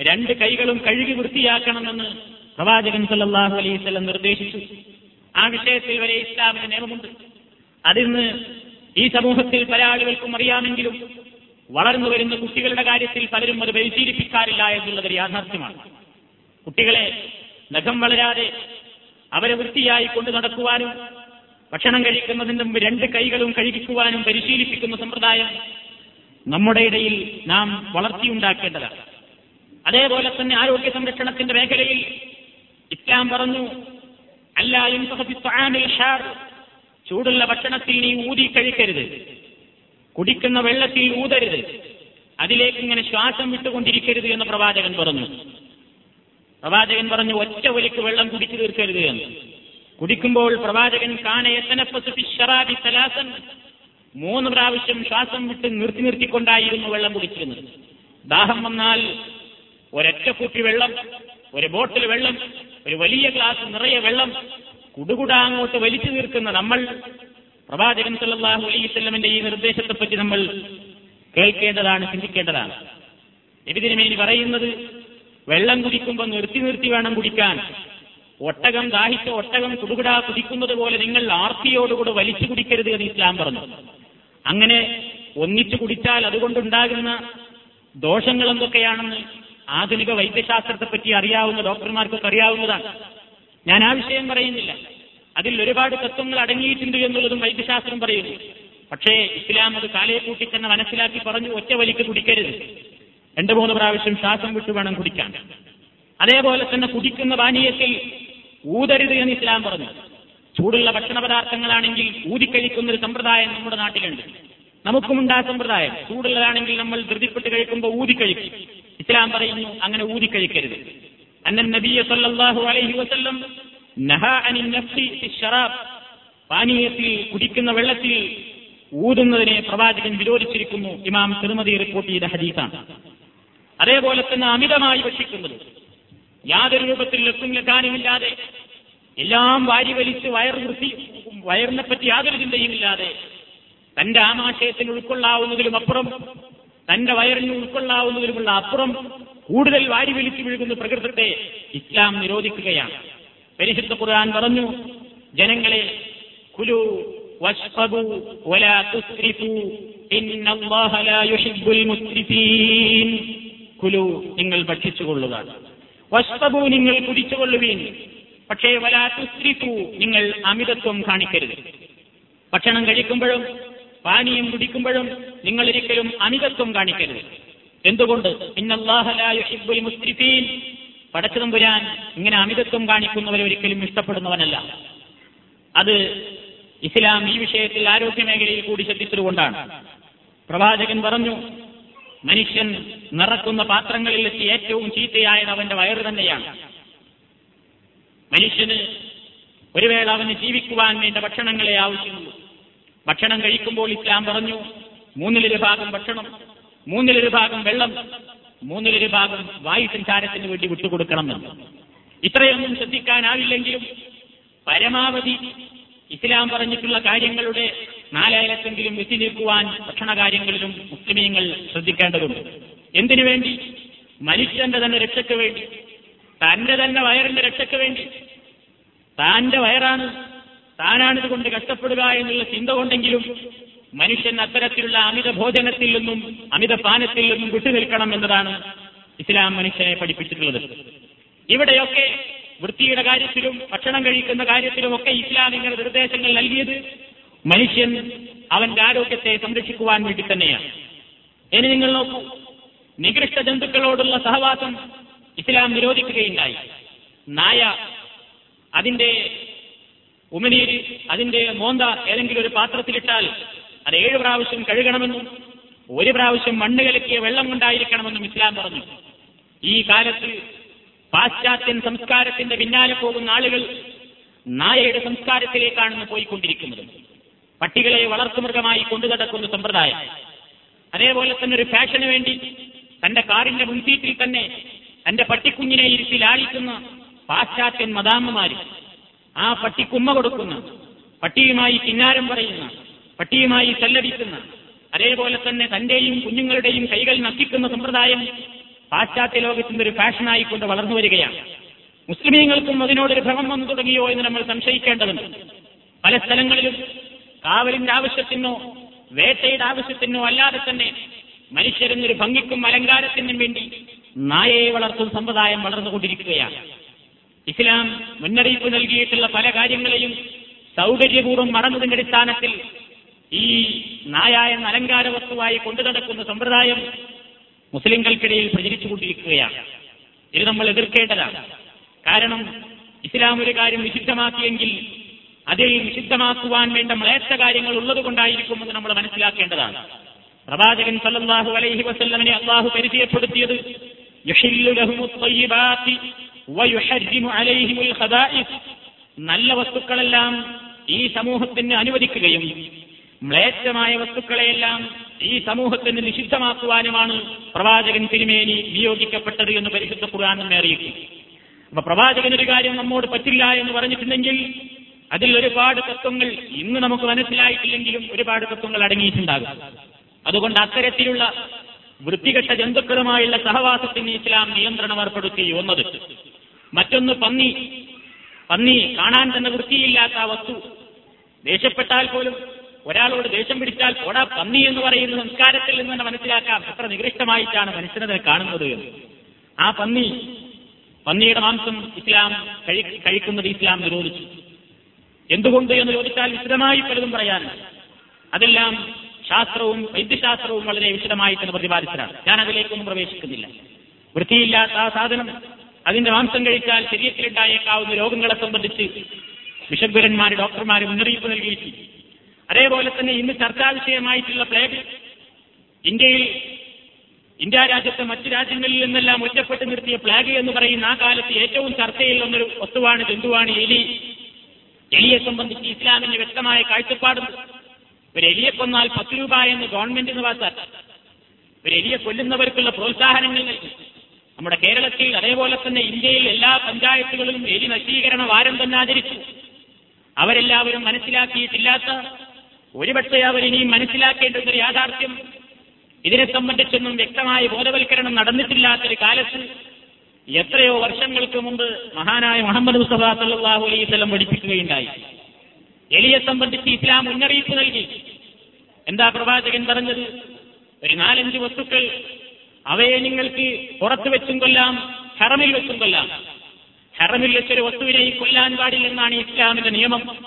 രണ്ട് കൈകളും കഴുകി വൃത്തിയാക്കണമെന്ന് പ്രവാചകൻ സല്ലാഹു അലൈഹി വസല്ലം നിർദ്ദേശിച്ചു. ആ വിഷയത്തിൽ വരെ ഇസ്ലാമിന് നിയമമുണ്ട്. അതിന്ന് ഈ സമൂഹത്തിൽ പല ആളുകൾക്കും അറിയാമെങ്കിലും വളർന്നു വരുന്ന കുട്ടികളുടെ കാര്യത്തിൽ പലരും അത് പരിശീലിപ്പിക്കാറില്ല എന്നുള്ളത് യാഥാർത്ഥ്യമാണ്. കുട്ടികളെ നഖം വളരാതെ അവരെ വൃത്തിയായി കൊണ്ടു നടക്കുവാനും ഭക്ഷണം കഴിക്കുന്നതിന് രണ്ട് കൈകളും കഴുകിക്കുവാനും പരിശീലിപ്പിക്കുന്ന സമ്പ്രദായം നമ്മുടെ ഇടയിൽ നാം വളർത്തിയുണ്ടാക്കേണ്ടതാണ്. അതേപോലെ തന്നെ ആരോഗ്യ സംരക്ഷണത്തിന്റെ മേഖലയിൽ ഇസ്ലാം പറഞ്ഞു അല്ലായും ചൂടുള്ള ഭക്ഷണത്തിൽ നീ ഊതി കഴിക്കരുത്. കുടിക്കുന്ന വെള്ളത്തിൽ ഊതരുത്. അതിലേക്ക് ഇങ്ങനെ ശ്വാസം വിട്ടുകൊണ്ടിരിക്കരുത് എന്ന് പ്രവാചകൻ പറഞ്ഞു. പ്രവാചകൻ പറഞ്ഞു ഒറ്റ ഒലിക്ക് വെള്ളം കുടിച്ചു തീർക്കരുത് എന്ന്. കുടിക്കുമ്പോൾ പ്രവാചകൻ കാനയത്തനപ്പസുരാബി സലാസൻ. മൂന്ന് പ്രാവശ്യം ശ്വാസം വിട്ട് നിർത്തി നിർത്തിക്കൊണ്ടായിരുന്നു വെള്ളം കുടിച്ചിരുന്നത്. ദാഹം വന്നാൽ ഒരൊറ്റ കുപ്പി വെള്ളം ഒരു ബോട്ടിൽ വെള്ളം ഒരു വലിയ ഗ്ലാസ് നിറയെ വെള്ളം കുടുകുടാ അങ്ങോട്ട് വലിച്ചു തീർക്കുന്ന നമ്മൾ പ്രവാചകൻ സല്ലാഹു അലൈഹി വസല്ലമന്റെ ഈ നിർദ്ദേശത്തെപ്പറ്റി നമ്മൾ കേൾക്കേണ്ടതാണ് ചിന്തിക്കേണ്ടതാണ്. എബിദിനമേനി പറയുന്നത് വെള്ളം കുടിക്കുമ്പോൾ നിർത്തി നിർത്തി വേണം കുടിക്കാൻ. ഒട്ടകം ദാഹിച്ച ഒട്ടകം കുടുകുടാ കുടിക്കുന്നത് പോലെ നിങ്ങൾ ആർത്തിയോടുകൂടെ വലിച്ചു കുടിക്കരുത് എന്ന് ഇസ്ലാം പറഞ്ഞു. അങ്ങനെ ഒന്നിച്ചു കുടിച്ചാൽ അതുകൊണ്ടുണ്ടാകുന്ന ദോഷങ്ങൾ എന്തൊക്കെയാണെന്ന് ആധുനിക വൈദ്യശാസ്ത്രത്തെ പറ്റി അറിയാവുന്ന ഡോക്ടർമാർക്കൊക്കെ അറിയാവുന്നതാണ്. ഞാൻ ആ വിഷയം പറയുന്നില്ല. അതിൽ ഒരുപാട് തത്വങ്ങൾ അടങ്ങിയിട്ടുണ്ട് എന്നുള്ളതും വൈദ്യശാസ്ത്രം പറയുന്നു. പക്ഷേ ഇസ്ലാം അത് കാലയെ കൂട്ടി തന്നെ മനസ്സിലാക്കി പറഞ്ഞു ഒറ്റ വലിക്ക് കുടിക്കരുത്. രണ്ടു മൂന്ന് പ്രാവശ്യം ശ്വാസം വിട്ടു വേണം കുടിക്കാൻ. അതേപോലെ തന്നെ കുടിക്കുന്ന പാനീയത്തിൽ ഊതരുത് എന്ന് ഇസ്ലാം പറഞ്ഞു. ചൂടുള്ള ഭക്ഷണ പദാർത്ഥങ്ങളാണെങ്കിൽ ഊതിക്കഴിക്കുന്ന ഒരു സമ്പ്രദായം നമ്മുടെ നാട്ടിലുണ്ട്. നമുക്കും ആ സമ്പ്രദായം. ചൂടുള്ളതാണെങ്കിൽ നമ്മൾ ധൃതിപ്പെട്ട് കഴിക്കുമ്പോൾ ഊതിക്കഴിക്കും. ഇസ്ലാം പറയുന്നു അങ്ങനെ ഊതിക്കഴിക്കരുത്. അന്നൻ നബിയ സല്ലാഹു അലൈഹി വസല്ലം പാനീയത്തിൽ കുടിക്കുന്ന വെള്ളത്തിൽ ഊതുന്നതിനെ പ്രവാചകൻ വിരോധിച്ചിരിക്കുന്നു. ഇമാം തിരുമതി റിപ്പോർട്ട് ചെയ്ത ഹദീസാണ്. അതേപോലെ തന്നെ അമിതമായി ഭക്ഷിക്കുന്നത്. യാതൊരു രൂപത്തിൽ ലക്കും ലക്കാനുമില്ലാതെ എല്ലാം വാരി വലിച്ച് വയർ വൃത്തി വയറിനെ പറ്റി യാതൊരു ചിന്തയുമില്ലാതെ തന്റെ ആമാശയത്തിന് ഉൾക്കൊള്ളാവുന്നതിലും അപ്പുറം തന്റെ വയറിന് ഉൾക്കൊള്ളാവുന്നതിലുമുള്ള അപ്പുറം കൂടുതൽ വാരി വലിച്ചു വീഴുന്ന പ്രകൃതത്തെ ഇസ്ലാം നിരോധിക്കുകയാണ്. പരിശുദ്ധ ഖുർആൻ പറഞ്ഞു ജനങ്ങളെ കുലു തുസ്രിഫു ഇന്നല്ലാഹ ലാ യുഹിബ്ബുൽ മുസ്രിഫീൻ. കുലു നിങ്ങൾ ഭക്ഷിച്ചുകൊള്ളുക. വസ്തബു നിങ്ങൾ കുടിച്ചുകൊള്ളുവീൻ. പക്ഷേ വലാ നിങ്ങൾ അമിതത്വം കാണിക്കരുത്. ഭക്ഷണം കഴിക്കുമ്പോഴും പാനീയം കുടിക്കുമ്പോഴും നിങ്ങൾ ഒരിക്കലും അമിതത്വം കാണിക്കരുത്. എന്തുകൊണ്ട്? പടച്ചതും പടച്ചതമ്പുരാൻ ഇങ്ങനെ അമിതത്വം കാണിക്കുന്നവരെ ഒരിക്കലും ഇഷ്ടപ്പെടുന്നവനല്ല. അത് ഇസ്ലാം ഈ വിഷയത്തിൽ ആരോഗ്യ മേഖലയിൽ കൂടി ശ്രദ്ധിച്ചതുകൊണ്ടാണ്. പ്രവാചകൻ പറഞ്ഞു മനുഷ്യൻ നിറക്കുന്ന പാത്രങ്ങളിൽ വെച്ച് ഏറ്റവും ചീത്തയായത് അവന്റെ വയറ് തന്നെയാണ്. മനുഷ്യന് ഒരു വേള അവന് ജീവിക്കുവാൻ വേണ്ട ഭക്ഷണങ്ങളെ ആവശ്യമുള്ളൂ. ഭക്ഷണം കഴിക്കുമ്പോൾ ഇസ്ലാം പറഞ്ഞു മൂന്നിലൊരു ഭാഗം ഭക്ഷണം മൂന്നിലൊരു ഭാഗം വെള്ളം മൂന്നിലൊരു ഭാഗം വായു സഞ്ചാരത്തിന് വേണ്ടി വിട്ടുകൊടുക്കണം എന്ന്. ഇത്രയൊന്നും ശ്രദ്ധിക്കാനാവില്ലെങ്കിലും പരമാവധി ഇസ്ലാം പറഞ്ഞിട്ടുള്ള കാര്യങ്ങളുടെ നാലായിരത്തെങ്കിലും വെത്തി നിൽക്കുവാൻ ഭക്ഷണ കാര്യങ്ങളിലും മുസ്ലിമീങ്ങൾ ശ്രദ്ധിക്കേണ്ടതുണ്ട്. എന്തിനു വേണ്ടി? മനുഷ്യന്റെ തന്നെ രക്ഷയ്ക്ക് വേണ്ടി. തന്റെ തന്നെ വയറിന്റെ രക്ഷയ്ക്ക് വേണ്ടി. താന്റെ വയറാണ്. താനാണിത് കൊണ്ട് കഷ്ടപ്പെടുക എന്നുള്ള ചിന്ത കൊണ്ടെങ്കിലും മനുഷ്യൻ അത്തരത്തിലുള്ള അമിത ഭോജനത്തിൽ നിന്നും അമിത പാനത്തിൽ നിന്നും വിട്ടുനിൽക്കണം എന്നതാണ് ഇസ്ലാം മനുഷ്യനെ പഠിപ്പിച്ചിട്ടുള്ളത്. ഇവിടെയൊക്കെ വൃത്തിയുടെ കാര്യത്തിലും ഭക്ഷണം കഴിക്കുന്ന കാര്യത്തിലും ഒക്കെ ഇസ്ലാം ഇങ്ങനെ നിർദ്ദേശങ്ങൾ നൽകിയത് മനുഷ്യൻ അവന്റെ ആരോഗ്യത്തെ സംരക്ഷിക്കുവാൻ വേണ്ടി തന്നെയാണ്. ഇനി നിങ്ങൾ നോക്കൂ നികൃഷ്ട ജന്തുക്കളോടുള്ള സഹവാസം ഇസ്ലാം നിരോധിക്കുകയുണ്ടായി. നായ അതിന്റെ ഉമിനീര് അതിന്റെ മോന്ത ഏതെങ്കിലും ഒരു പാത്രത്തിലിട്ടാൽ അത് ഏഴ് പ്രാവശ്യം കഴുകണമെന്നും ഒരു പ്രാവശ്യം മണ്ണ് കലക്കിയ വെള്ളം കൊണ്ടായിരിക്കണമെന്നും ഇസ്ലാം പറഞ്ഞു. ഈ കാലത്ത് പാശ്ചാത്യൻ സംസ്കാരത്തിന്റെ പിന്നാലെ പോകുന്ന ആളുകൾ നായയുടെ സംസ്കാരത്തിലേക്കാണെന്ന് പോയിക്കൊണ്ടിരിക്കുന്നത്. പട്ടികളെ വളർത്തുമൃഗമായി കൊണ്ടു നടക്കുന്ന സമ്പ്രദായം. അതേപോലെ തന്നെ ഒരു ഫാഷന് വേണ്ടി തന്റെ കാറിന്റെ മുൻസീറ്റിൽ തന്നെ തന്റെ പട്ടിക്കുഞ്ഞിനെ ഇരുത്തി ലാളിക്കുന്ന പാശ്ചാത്യൻ മദാമ്മമാര് ആ പട്ടിക്കുമ്മ കൊടുക്കുന്ന പട്ടിയുമായി കിന്നാരം പറയുന്ന പട്ടിയുമായി തല്ലടിക്കുന്ന അതേപോലെ തന്നെ തന്റെയും കുഞ്ഞുങ്ങളുടെയും കൈകൾ നക്കിക്കുന്ന സമ്പ്രദായം പാശ്ചാത്യ ലോകത്തിന്റെ ഒരു ഫാഷനായിക്കൊണ്ട് വളർന്നു വരികയാണ്. മുസ്ലിമീങ്ങൾക്കും അതിനോടൊരു ഭ്രമം വന്നു തുടങ്ങിയോ എന്ന് നമ്മൾ സംശയിക്കേണ്ടതുണ്ട്. പല സ്ഥലങ്ങളിലും കാവലിന്റെ ആവശ്യത്തിനോ വേട്ടയുടെ ആവശ്യത്തിനോ അല്ലാതെ തന്നെ മനുഷ്യരെന്നൊരു ഭംഗിക്കും അലങ്കാരത്തിനും വേണ്ടി നായയെ വളർത്തുന്ന സമ്പ്രദായം വളർന്നുകൊണ്ടിരിക്കുകയാണ്. ഇസ്ലാം മുന്നറിയിപ്പ് നൽകിയിട്ടുള്ള പല കാര്യങ്ങളെയും സൗകര്യപൂർവം മറന്നതിന്റെ അടിസ്ഥാനത്തിൽ ഈ നായ എന്ന അലങ്കാര വസ്തുവായി കൊണ്ടു നടക്കുന്ന സമ്പ്രദായം മുസ്ലിംകൾക്കിടയിൽ പ്രചരിച്ചുകൊണ്ടിരിക്കുകയാണ് ഇത് നമ്മൾ എതിർക്കേണ്ടതാണ്. കാരണം ഇസ്ലാം ഒരു കാര്യം നിഷിദ്ധമാക്കിയെങ്കിൽ അതിൽ നിഷിദ്ധമാക്കുവാൻ വേണ്ട മ്ലേച്ഛ കാര്യങ്ങൾ ഉള്ളത് കൊണ്ടായിരിക്കുമെന്ന് നമ്മൾ മനസ്സിലാക്കേണ്ടതാണ്. പ്രവാചകൻ സല്ലല്ലാഹു അലൈഹി വസല്ലമിനെ അള്ളാഹു പരിചയപ്പെടുത്തിയത് നല്ല വസ്തുക്കളെല്ലാം ഈ സമൂഹത്തിന് അനുവദിക്കുകയും മ്ലേച്ഛമായ വസ്തുക്കളെയെല്ലാം ഈ സമൂഹത്തിന് നിഷിദ്ധമാക്കുവാനുമാണ് പ്രവാചകൻ തിരുമേനി നിയോഗിക്കപ്പെട്ടത് എന്ന് പരിശുദ്ധ നമ്മെ അറിയിക്കും. അപ്പൊ പ്രവാചകൻ ഒരു കാര്യം നമ്മോട് പറ്റില്ല എന്ന് പറഞ്ഞിട്ടുണ്ടെങ്കിൽ അതിൽ ഒരുപാട് തത്വങ്ങൾ ഇന്ന് നമുക്ക് മനസ്സിലായിട്ടില്ലെങ്കിലും ഒരുപാട് തത്വങ്ങൾ അടങ്ങിയിട്ടുണ്ടാകും. അതുകൊണ്ട് അത്തരത്തിലുള്ള വൃത്തികെട്ട ജന്തുക്കളുമായുള്ള സഹവാസത്തിന് ഇസ്ലാം നിയന്ത്രണം ഏർപ്പെടുത്തി ഒന്നത് മറ്റൊന്ന് പന്നി. പന്നി കാണാൻ തന്നെ വൃത്തിയില്ലാത്ത വസ്തു. ദേഷ്യപ്പെട്ടാൽ പോലും ഒരാളോട് ദേഷ്യം പിടിച്ചാൽ ഓടാ പന്നി എന്ന് പറയുന്ന സംസ്കാരത്തിൽ നിന്ന് തന്നെ മനസ്സിലാക്കാം. എത്ര നികൃഷ്ടമായിട്ടാണ് മനുഷ്യനെ കാണുന്നത് ആ പന്നി പന്നിയുടെ മാംസം ഇസ്ലാം കഴി- കഴിക്കുന്നത് ഇസ്ലാം നിരോധിച്ചു. എന്തുകൊണ്ട് എന്ന് ചോദിച്ചാൽ വിശദമായി പലതും പറയാനുണ്ട് അതെല്ലാം ശാസ്ത്രവും വൈദ്യശാസ്ത്രവും വളരെ വിശദമായി തന്നെ പ്രതിപാദിച്ചതാണ്. ഞാൻ അതിലേക്കൊന്നും പ്രവേശിക്കുന്നില്ല. വൃത്തിയില്ലാത്ത ആ സാധനം അതിന്റെ മാംസം കഴിച്ചാൽ ശരീരത്തിലുണ്ടായേക്കാവുന്ന രോഗങ്ങളെ സംബന്ധിച്ച് വിഷഗ്വരന്മാർ ഡോക്ടർമാര് മുന്നറിയിപ്പ് നൽകിയിട്ടുണ്ട്. അതേപോലെ തന്നെ ഇന്ന് ചർച്ചാ വിഷയമായിട്ടുള്ള പ്ലേഗ് ഇന്ത്യയിൽ ഇന്ത്യ രാജ്യത്തെ മറ്റ് രാജ്യങ്ങളിൽ നിന്നെല്ലാം ഒറ്റപ്പെട്ട് നിർത്തിയ പ്ലാഗ് എന്ന് പറയുന്ന ആ കാലത്ത് ഏറ്റവും ചർച്ചയിൽ വന്നൊരു വസ്തുവാണ് ജന്തുവാണ് എലി. എലിയെ സംബന്ധിച്ച് ഇസ്ലാമിന്റെ വ്യക്തമായ കാഴ്ചപ്പാടുണ്ട്. ഒരു എലിയെ കൊന്നാൽ പത്ത് രൂപ എന്ന് ഗവൺമെന്റിന് വാർത്ത ഒരു എലിയെ കൊല്ലുന്നവർക്കുള്ള പ്രോത്സാഹനങ്ങൾ നൽകി. നമ്മുടെ കേരളത്തിൽ അതേപോലെ തന്നെ ഇന്ത്യയിൽ എല്ലാ പഞ്ചായത്തുകളിലും എലി നശീകരണ വാരം തന്നെ ആചരിച്ചു. അവരെല്ലാവരും മനസ്സിലാക്കിയിട്ടില്ലാത്ത ഒരുപക്ഷെ അവരിനിയും മനസ്സിലാക്കേണ്ട ഒരു യാഥാർത്ഥ്യം. ഇതിനെ സംബന്ധിച്ചൊന്നും വ്യക്തമായ ബോധവൽക്കരണം നടന്നിട്ടില്ലാത്തൊരു കാലത്ത് എത്രയോ വർഷങ്ങൾക്ക് മുമ്പ് മഹാനായ മുഹമ്മദ് മുസ്തഫ സല്ലാഹു അലൈഹി സ്വലം പഠിപ്പിക്കുകയുണ്ടായി. എലിയെ സംബന്ധിച്ച് ഇസ്ലാം മുന്നറിയിപ്പ് നൽകി. എന്താ പ്രവാചകൻ പറഞ്ഞത്? ഒരു നാലഞ്ച് വസ്തുക്കൾ അവയെ നിങ്ങൾക്ക് പുറത്തു വെച്ചും കൊല്ലാം ഹറമിൽ വെച്ചും കൊല്ലാം. ഹറമിൽ വെച്ചൊരു വസ്തുവിനെ കൊല്ലാൻ പാടില്ലെന്നാണ് ഇസ്ലാമിന്റെ നിയമം.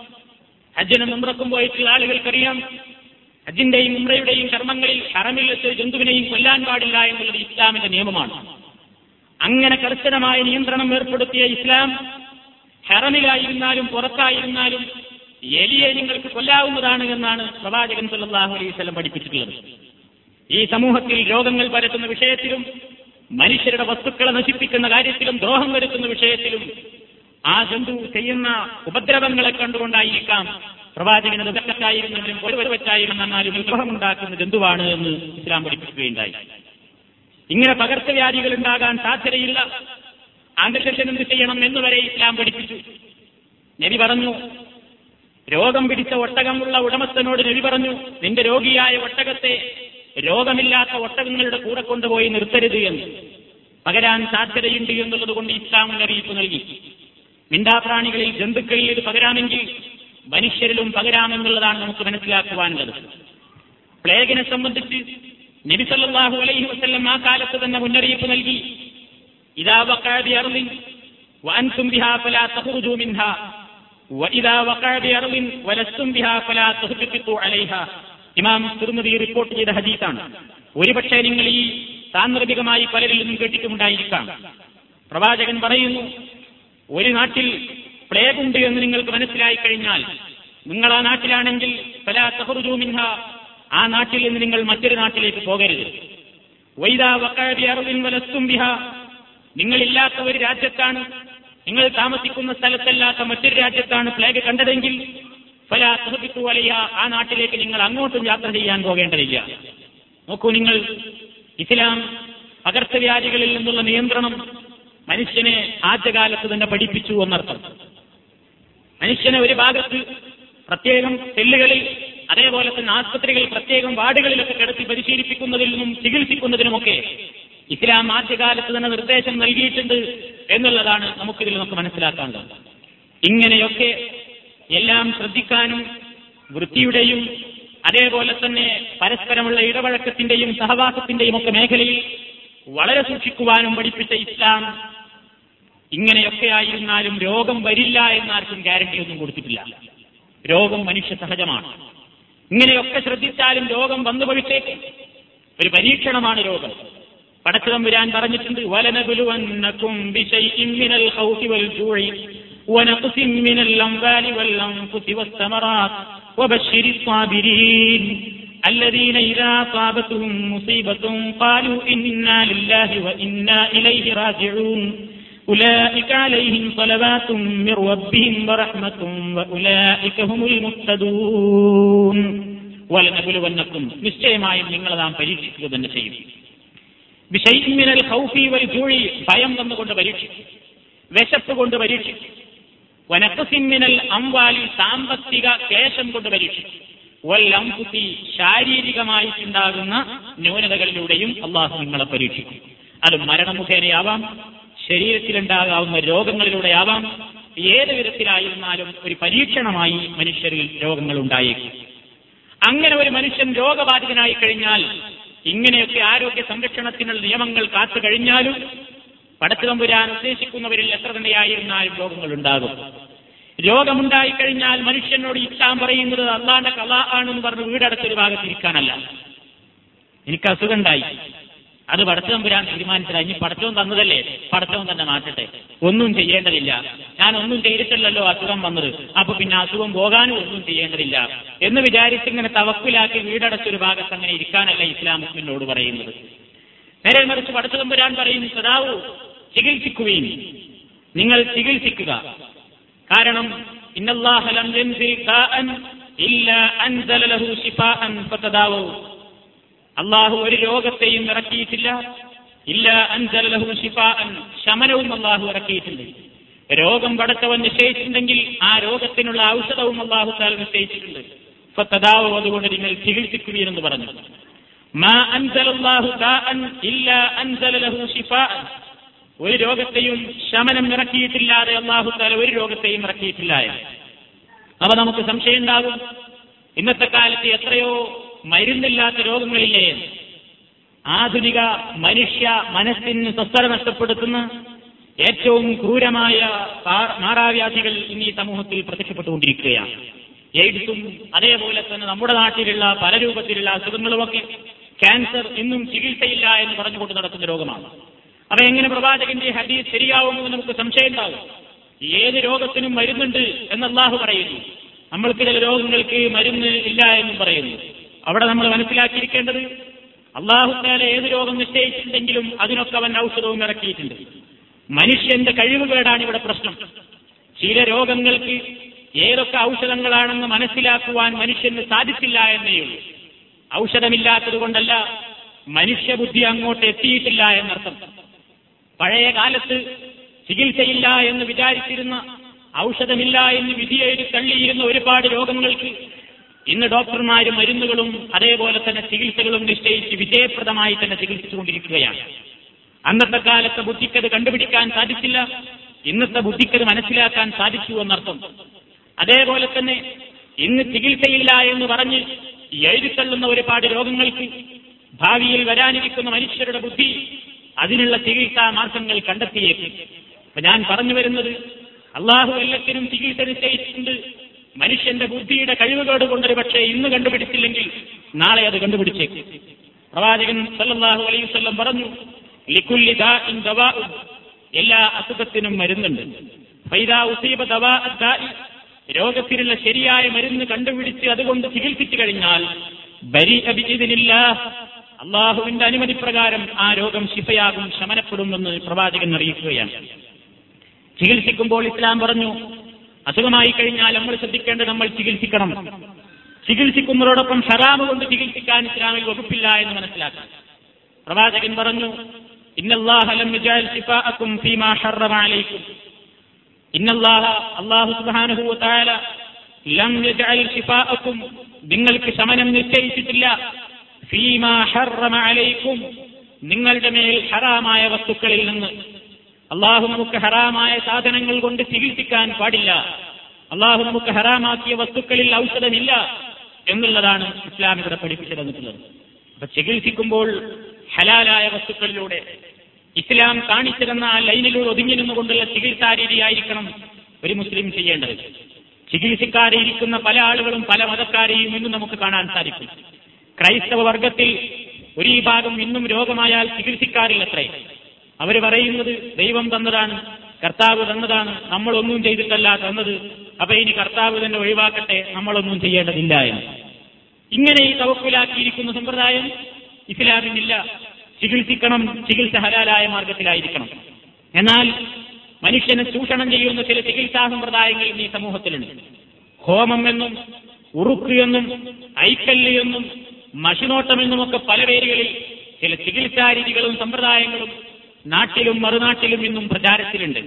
ഹജ്ജിനും ഉംറക്കും പോയിട്ടുള്ള ആളുകൾക്കറിയാം. ഹജ്ജിന്റെയും ഉംറയുടെയും കർമ്മങ്ങളിൽ ഹറമിൽ വെച്ച് ജന്തുവിനെയും കൊല്ലാൻ പാടില്ല എന്നുള്ളത് ഇസ്ലാമിന്റെ നിയമമാണ്. അങ്ങനെ കർശനമായ നിയന്ത്രണം ഏർപ്പെടുത്തിയ ഇസ്ലാം ഹറമിലായിരുന്നാലും പുറത്തായിരുന്നാലും എലിയെ നിങ്ങൾക്ക് കൊല്ലാവുന്നതാണ് എന്നാണ് പ്രവാചകൻ സല്ലാഹു അലൈഹി വസല്ലം പഠിപ്പിച്ചിട്ടുള്ളത്. ഈ സമൂഹത്തിൽ രോഗങ്ങൾ പരത്തുന്ന വിഷയത്തിലും മനുഷ്യരുടെ വസ്തുക്കളെ നശിപ്പിക്കുന്ന കാര്യത്തിലും ദ്രോഹം വരുത്തുന്ന വിഷയത്തിലും ആ ജന്തു ചെയ്യുന്ന ഉപദ്രവങ്ങളെ കണ്ടുകൊണ്ടായിരിക്കാം പ്രവാചകന് വെച്ചായിരുന്നാലും ഒരു വിഗ്രഹം ഉണ്ടാക്കുന്ന ജന്തുവാണ് എന്ന് ഇസ്ലാം പഠിപ്പിക്കുകയുണ്ടായി. ഇങ്ങനെ പകർച്ചവ്യാധികൾ ഉണ്ടാകാൻ സാധ്യതയില്ല. ആങ്കർഷൻ എന്ത് ചെയ്യണം എന്നുവരെ ഇസ്ലാം പഠിപ്പിച്ചു. നബി പറഞ്ഞു രോഗം പിടിച്ച ഒട്ടകമുള്ള ഉടമസ്ഥനോട് നബി പറഞ്ഞു നിന്റെ രോഗിയായ ഒട്ടകത്തെ രോഗമില്ലാത്ത ഒട്ടകങ്ങളുടെ കൂടെ കൊണ്ടുപോയി നിർത്തരുത് എന്ന്. പകരാൻ സാധ്യതയുണ്ട് എന്നുള്ളത് കൊണ്ട് ഇസ്ലാം മുന്നറിയിപ്പ് നൽകി. മിണ്ടാപ്രാണികളിൽ ജന്തുക്കളിൽ ഇത് പകരാമെങ്കിൽ മനുഷ്യരിലും പകരാമെന്നുള്ളതാണ് നമുക്ക് മനസ്സിലാക്കുവാനുള്ളത്. പ്ലേഗിനെ സംബന്ധിച്ച് നബിസല്ലാഹു അലൈഹി വസ്ല്ലം ആ കാലത്ത് തന്നെ മുന്നറിയിപ്പ് നൽകി. ഇമാം റിപ്പോർട്ട് ചെയ്ത ഹദീസാണ്. ഒരുപക്ഷെ നിങ്ങൾ ഈ സാന്ദർഭികമായി പലരിൽ നിന്നും കേട്ടിട്ടുമുണ്ടായിരിക്കാം. പ്രവാചകൻ പറയുന്നു ഒരു നാട്ടിൽ പ്ലേഗ് ഉണ്ട് എന്ന് നിങ്ങൾക്ക് മനസ്സിലായി കഴിഞ്ഞാൽ നിങ്ങൾ ആ നാട്ടിലാണെങ്കിൽ പല തഖ്റുജൂ മിൻഹാ ആ നാട്ടിൽ നിന്ന് നിങ്ങൾ മറ്റൊരു നാട്ടിലേക്ക് പോകരുത്. വൈദാ വക്കാരിയറിൻ വലസ്തും ബിഹ നിങ്ങളില്ലാത്ത ഒരു രാജ്യത്താണ് നിങ്ങൾ താമസിക്കുന്ന സ്ഥലത്തല്ലാത്ത മറ്റൊരു രാജ്യത്താണ് പ്ലേഗ് കണ്ടതെങ്കിൽ പല സുഹൃത്തു വലിയ ആ നാട്ടിലേക്ക് നിങ്ങൾ അങ്ങോട്ടും യാത്ര ചെയ്യാൻ പോകേണ്ടതില്ല. നോക്കൂ നിങ്ങൾ ഇസ്ലാം പകർച്ചവ്യാധികളിൽ നിന്നുള്ള നിയന്ത്രണം മനുഷ്യനെ ആദ്യകാലത്ത് തന്നെ പഠിപ്പിച്ചു എന്നർത്ഥം. മനുഷ്യനെ ഒരു ഭാഗത്ത് പ്രത്യേകം സെല്ലുകളിൽ അതേപോലെ തന്നെ ആസ്പത്രികളിൽ പ്രത്യേകം വാർഡുകളിലൊക്കെ കിടത്തി പരിശീലിപ്പിക്കുന്നതിൽ നിന്നും ചികിത്സിക്കുന്നതിനുമൊക്കെ ഇസ്ലാം ആദ്യകാലത്ത് തന്നെ നിർദ്ദേശം നൽകിയിട്ടുണ്ട് എന്നുള്ളതാണ് നമുക്കിതിൽ നമുക്ക് മനസ്സിലാക്കാനുള്ളത്. ഇങ്ങനെയൊക്കെ എല്ലാം ശ്രദ്ധിക്കാനും വൃത്തിയുടെയും അതേപോലെ തന്നെ പരസ്പരമുള്ള ഇടപഴക്കത്തിന്റെയും സഹവാസത്തിന്റെയും ഒക്കെ മേഖലയിൽ വളരെ സൂക്ഷിക്കുവാനും പഠിപ്പിച്ച ഇസ്ലാം ഇങ്ങനെയൊക്കെ ആയിരുന്നാലും രോഗം വരില്ല എന്നാർക്കും ഗ്യാരണ്ടി ഒന്നും കൊടുത്തിട്ടില്ല രോഗം മനുഷ്യ സഹജമാണ് ഇങ്ങനെയൊക്കെ ശ്രദ്ധിച്ചാലും രോഗം വന്നു ഭവിച്ചേക്കും ഒരു പരീക്ഷണമാണ് രോഗം പടച്ചതം വരാൻ പറഞ്ഞിട്ടുണ്ട് വലനബുലുവന്നക്കും ബിശൈഇൻ മിനൽ ഖൗഫി വൽ ജൂഇ ونقص من الأموال والأنفس والثمرات وبشر الصابرين الذين إذا أصابتهم مصيبة قالوا إنا لله وإنا إليه راجعون أولئك عليهم صلوات من ربهم ورحمة وأولئك هم المهتدون ولنبلونكم നിശ്ചയമായും നിങ്ങൾ നാം പരീക്ഷിക്കുക തന്നെ ചെയ്യും വിഷയിമിനൽ ഖൗഫി വൽ ജൂഴി ഭയം വന്നുകൊണ്ട് പരീക്ഷിക്കും വിശപ്പ് കൊണ്ട് പരീക്ഷിക്കും വനക്കസിമ്മിനൽ അംവാലി സാമ്പത്തിക ശേഷം കൊണ്ട് പരീക്ഷിക്കും വല്ലംകുത്തി ശാരീരികമായിട്ടുണ്ടാകുന്ന ന്യൂനതകളിലൂടെയും അള്ളാഹു നിങ്ങളെ പരീക്ഷിക്കും. അത് മരണമുഖേനയാവാം ശരീരത്തിലുണ്ടാകാവുന്ന രോഗങ്ങളിലൂടെയാവാം ഏത് വിധത്തിലായിരുന്നാലും ഒരു പരീക്ഷണമായി മനുഷ്യരിൽ രോഗങ്ങൾ ഉണ്ടായേക്കും അങ്ങനെ ഒരു മനുഷ്യൻ രോഗബാധിതനായി കഴിഞ്ഞാൽ ഇങ്ങനെയൊക്കെ ആരോഗ്യ സംരക്ഷണത്തിനുള്ള നിയമങ്ങൾ കാത്തു കഴിഞ്ഞാലും പടച്ചുതമ്പുരാൻ ഉദ്ദേശിക്കുന്നവരിൽ എത്ര തന്നെയായിരുന്നാലും രോഗങ്ങൾ ഉണ്ടാകും രോഗമുണ്ടായിക്കഴിഞ്ഞാൽ മനുഷ്യനോട് ഇസ്ലാം പറയുന്നത് അള്ളാന്റെ കല ആണെന്ന് പറഞ്ഞ് ഭാഗത്ത് ഇരിക്കാനല്ല. എനിക്ക് അസുഖം ഉണ്ടായി അത് പുരാൻ തീരുമാനിച്ചതായി ഇനി പടച്ചവൻ തന്നതല്ലേ? പടച്ചവൻ തന്നെ മാറ്റട്ടെ. ഒന്നും ചെയ്യേണ്ടതില്ല. ഞാൻ ഒന്നും ചെയ്തിട്ടില്ലല്ലോ അസുഖം വന്നത്. അപ്പൊ പിന്നെ അസുഖം പോകാനും ഒന്നും ചെയ്യേണ്ടതില്ല. എന്ന് വിചാരിച്ച് ഇങ്ങനെ തവക്കിലാക്കി വീടടച്ചൊരു ഭാഗത്ത് അങ്ങനെ ഇരിക്കാനല്ല ഇസ്ലാം മുസ്ലിമിനോട് പറയുന്നത്. നേരെ മറിച്ച് പടച്ചവൻ പുരാൻ പറയുന്നു സദാവു ചികിത്സിക്കുകയും നിങ്ങൾ ചികിത്സിക്കുക. കാരണം അള്ളാഹു ഒരു രോഗത്തെയും ഇറക്കിയിട്ടില്ല. ഇല്ല അൻസലഹു ഷിഫാൻ ശമനവും അള്ളാഹു ഇറക്കിയിട്ടുണ്ട്. രോഗം പടച്ചവൻ നിശ്ചയിച്ചിട്ടുണ്ടെങ്കിൽ ആ രോഗത്തിനുള്ള ഔഷധവും അള്ളാഹു താൽ നിശ്ചയിച്ചിട്ടുണ്ട്. ഫത്തദാവു അതുകൊണ്ട് നിങ്ങൾ ചികിത്സിക്കുകയെന്ന് പറഞ്ഞു. മാ അൻസലല്ലാഹു ഇല്ല അൻസലഹു ഷിഫാൻ ഒരു രോഗത്തെയും ശമനം ഇറക്കിയിട്ടില്ലാതെ അള്ളാഹു താല ഒരു രോഗത്തെയും ഇറക്കിയിട്ടില്ല അവ നമുക്ക് സംശയം ഉണ്ടാകും. ഇന്നത്തെ കാലത്ത് എത്രയോ മരുന്നില്ലാത്ത രോഗങ്ങളില്ലേ ആധുനിക മനുഷ്യ മനസ്സിന് സ്വസ്ഥത നഷ്ടപ്പെടുത്തുന്ന ഏറ്റവും ക്രൂരമായ മാറാവ്യാധികൾ ഇന്ന് ഈ സമൂഹത്തിൽ പ്രത്യക്ഷപ്പെട്ടുകൊണ്ടിരിക്കുകയാണ്. എയ്ഡ്സും അതേപോലെ തന്നെ നമ്മുടെ നാട്ടിലുള്ള പല രൂപത്തിലുള്ള അസുഖങ്ങളുമൊക്കെ ക്യാൻസർ ഇന്നും ചികിത്സയില്ല എന്ന് പറഞ്ഞുകൊണ്ട് നടക്കുന്ന രോഗമാണ്. അവ എങ്ങനെ പ്രവാചകന്റെ ഹദീസ് ശരിയാവുമെന്ന് നമുക്ക് സംശയം ഉണ്ടാകും ഏത് രോഗത്തിനും മരുന്നുണ്ട് എന്ന് അള്ളാഹു പറയുന്നു. നമ്മൾക്ക് ചില രോഗങ്ങൾക്ക് മരുന്ന് ഇല്ല എന്നും പറയുന്നു. അവിടെ നമ്മൾ മനസ്സിലാക്കിയിരിക്കേണ്ടത് നേരെ ഏത് രോഗം നിശ്ചയിച്ചിട്ടുണ്ടെങ്കിലും അതിനൊക്കെ അവൻ ഔഷധവും ഇറക്കിയിട്ടുണ്ട്. മനുഷ്യന്റെ കഴിവുകേടാണ് ഇവിടെ പ്രശ്നം. ചില രോഗങ്ങൾക്ക് ഏതൊക്കെ ഔഷധങ്ങളാണെന്ന് മനസ്സിലാക്കുവാൻ മനുഷ്യന് സാധിച്ചില്ല എന്നേ ഉള്ളൂ. ഔഷധമില്ലാത്തത് കൊണ്ടല്ല മനുഷ്യബുദ്ധി അങ്ങോട്ട് എത്തിയിട്ടില്ല എന്നർത്ഥം. പഴയ കാലത്ത് ചികിത്സയില്ല എന്ന് വിചാരിച്ചിരുന്ന ഔഷധമില്ല എന്ന് വിധിയേറ്റ് തള്ളിയിരുന്ന ഒരുപാട് രോഗങ്ങൾക്ക് ഇന്ന് ഡോക്ടർമാര് മരുന്നുകളും അതേപോലെ തന്നെ ചികിത്സകളും നിശ്ചയിച്ച് വിജയപ്രദമായി തന്നെ ചികിത്സിച്ചുകൊണ്ടിരിക്കുകയാണ്. അന്നത്തെ കാലത്തെ ബുദ്ധിക്കത് കണ്ടുപിടിക്കാൻ സാധിച്ചില്ല ഇന്നത്തെ ബുദ്ധിക്കത് മനസ്സിലാക്കാൻ സാധിച്ചു എന്നർത്ഥം. അതേപോലെ തന്നെ ഇന്ന് ചികിത്സയില്ല എന്ന് പറഞ്ഞ് എഴുതിത്തള്ളുന്ന ഒരുപാട് രോഗങ്ങൾക്ക് ഭാവിയിൽ വരാനിരിക്കുന്ന മനുഷ്യരുടെ ബുദ്ധി അതിനുള്ള ചികിത്സാ മാർഗങ്ങൾ കണ്ടെത്തിയേക്കും. അപ്പൊ ഞാൻ പറഞ്ഞു വരുന്നത് അള്ളാഹു എല്ലാത്തിനും ചികിത്സ നിശ്ചയിച്ചിട്ടുണ്ട്. മനുഷ്യന്റെ ബുദ്ധിയുടെ കഴിവുകേട് കൊണ്ടൊരു പക്ഷേ ഇന്ന് കണ്ടുപിടിച്ചില്ലെങ്കിൽ നാളെ അത് കണ്ടുപിടിച്ചേക്കും. പ്രവാചകൻ സല്ലാഹു അലൈഹി വസല്ലം പറഞ്ഞു ലിക്കുല്ലി എല്ലാ അസുഖത്തിനും മരുന്നുണ്ട്. രോഗത്തിനുള്ള ശരിയായ മരുന്ന് കണ്ടുപിടിച്ച് അതുകൊണ്ട് ചികിത്സിച്ചു കഴിഞ്ഞാൽ അള്ളാഹുവിന്റെ അനുമതി പ്രകാരം ആ രോഗം ശിഫയാകും ശമനപ്പെടുമെന്ന് പ്രവാചകൻ അറിയിക്കുകയാണ്. ചികിത്സിക്കുമ്പോൾ ഇസ്ലാം പറഞ്ഞു അസുഖമായി കഴിഞ്ഞാൽ നമ്മൾ ശ്രദ്ധിക്കേണ്ടത് നമ്മൾ ചികിത്സിക്കണം. ചികിത്സിക്കുന്നതോടൊപ്പം ഹറാമ് കൊണ്ട് ചികിത്സിക്കാൻ ഇസ്ലാമിൽ വകുപ്പില്ല എന്ന് മനസ്സിലാക്കാം പ്രവാചകൻ പറഞ്ഞു നിങ്ങൾക്ക് ശമനം നിശ്ചയിച്ചിട്ടില്ല. അലൈക്കും നിങ്ങളുടെ മേൽ ഹറാമായ വസ്തുക്കളിൽ നിന്ന്. അള്ളാഹു നമുക്ക് ഹറാമായ സാധനങ്ങൾ കൊണ്ട് ചികിത്സിക്കാൻ പാടില്ല. അള്ളാഹു നമുക്ക് ഹറാമാക്കിയ വസ്തുക്കളിൽ ഔഷധമില്ല എന്നുള്ളതാണ് ഇസ്ലാം ഇവിടെ പഠിപ്പിച്ചു തന്നിട്ടുള്ളത്. അപ്പൊ ചികിത്സിക്കുമ്പോൾ ഹലാലായ വസ്തുക്കളിലൂടെ ഇസ്ലാം കാണിച്ചിരുന്ന ആ ലൈനിലൂടെ ഒതുങ്ങി നിന്നുകൊണ്ടുള്ള ചികിത്സാ രീതിയായിരിക്കണം ഒരു മുസ്ലിം ചെയ്യേണ്ടത്. ചികിത്സിക്കാരെ ഇരിക്കുന്ന പല ആളുകളും പല മതക്കാരെയും ഇന്നും നമുക്ക് കാണാൻ സാധിക്കും. ക്രൈസ്തവ വർഗത്തിൽ ഒരു ഭാഗം ഇന്നും രോഗമായാൽ ചികിത്സിക്കാറില്ലത്രേ. അവർ പറയുന്നത് ദൈവം തന്നതാണ് കർത്താവ് തന്നതാണ് നമ്മളൊന്നും ചെയ്തിട്ടല്ല തന്നത്. അപ്പൊ ഇനി കർത്താവ് തന്നെ ഒഴിവാക്കട്ടെ നമ്മളൊന്നും ചെയ്യേണ്ടതില്ല എന്ന്. ഇങ്ങനെ ഈ തവക്കിലാക്കിയിരിക്കുന്ന സമ്പ്രദായം ഇസ്ലാമിനില്ല. ചികിത്സിക്കണം ചികിത്സ ഹലാലായ മാർഗത്തിലായിരിക്കണം. എന്നാൽ മനുഷ്യനെ ചൂഷണം ചെയ്യുന്ന ചില ചികിത്സാ സമ്പ്രദായങ്ങൾ ഈ സമൂഹത്തിലുണ്ട്. ഹോമം എന്നും ഉറുക്ക് എന്നും ഐക്കല്ല് എന്നും മഷിനോട്ടം എന്നുമൊക്കെ പല പേരുകളിൽ ചില ചികിത്സാ രീതികളും സമ്പ്രദായങ്ങളും നാട്ടിലും മറുനാട്ടിലും ഇന്നും പ്രചാരത്തിലുണ്ട്.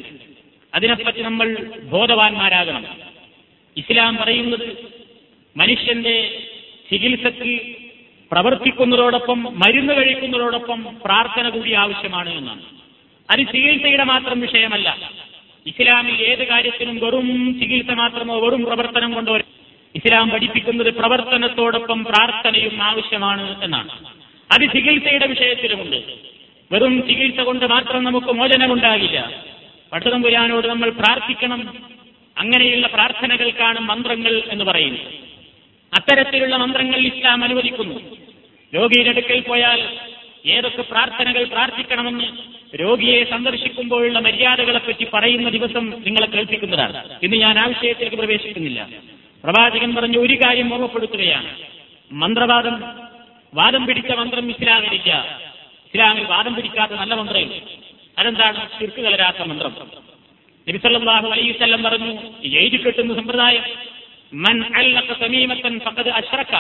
അതിനെപ്പറ്റി നമ്മൾ ബോധവാന്മാരാകണം. ഇസ്ലാം പറയുന്നത് മനുഷ്യന്റെ ചികിത്സക്ക് പ്രവർത്തിക്കുന്നതോടൊപ്പം മരുന്ന് കഴിക്കുന്നതോടൊപ്പം പ്രാർത്ഥന കൂടി ആവശ്യമാണ് എന്നാണ്. അത് ചികിത്സയുടെ മാത്രം വിഷയമല്ല. ഇസ്ലാമിൽ ഏത് കാര്യത്തിനും വെറും ചികിത്സ മാത്രമോ വെറും പ്രവർത്തനം കൊണ്ടോ ഇസ്ലാം പഠിപ്പിക്കുന്നത് പ്രവർത്തനത്തോടൊപ്പം പ്രാർത്ഥനയും ആവശ്യമാണ് എന്നാണ്. അത് ചികിത്സയുടെ വിഷയത്തിലുമുണ്ട്. വെറും ചികിത്സ കൊണ്ട് മാത്രം നമുക്ക് മോചനമുണ്ടാകില്ല. പട്ടതമ്പുരാനോട് നമ്മൾ പ്രാർത്ഥിക്കണം. അങ്ങനെയുള്ള പ്രാർത്ഥനകൾക്കാണ് മന്ത്രങ്ങൾ എന്ന് പറയുന്നത് അത്തരത്തിലുള്ള മന്ത്രങ്ങൾ ഇസ്ലാം അനുവദിക്കുന്നു. രോഗിയുടെ അടുക്കൽ പോയാൽ ഏതൊക്കെ പ്രാർത്ഥനകൾ പ്രാർത്ഥിക്കണമെന്ന് രോഗിയെ സന്ദർശിക്കുമ്പോഴുള്ള മര്യാദകളെപ്പറ്റി പറയുന്ന ദിവസം നിങ്ങളെ കേൾപ്പിക്കുന്നതാണ്. ഇന്ന് ഞാൻ ആ വിഷയത്തിലേക്ക് പ്രവേശിക്കുന്നില്ല. പ്രവാചകൻ പറഞ്ഞ ഒരു കാര്യം ഓർമ്മപ്പെടുത്തുകയാണ്. മന്ത്രവാദം വാദം പിടിച്ച മന്ത്രം ഇസ്ലാമിലില്ല ഇസ്ലാമിൽ വാദം പിടിക്കാത്ത നല്ല മന്ത്രം. അതെന്താണ്? ചുരുക്ക് കലരാത്ത മന്ത്രം. നബിസല്ലാഹു അലൈവല്ലം പറഞ്ഞു എഴുതി കെട്ടുന്ന സമ്പ്രദായം മൻ സമീമത്തൻ അശ്രക്ക.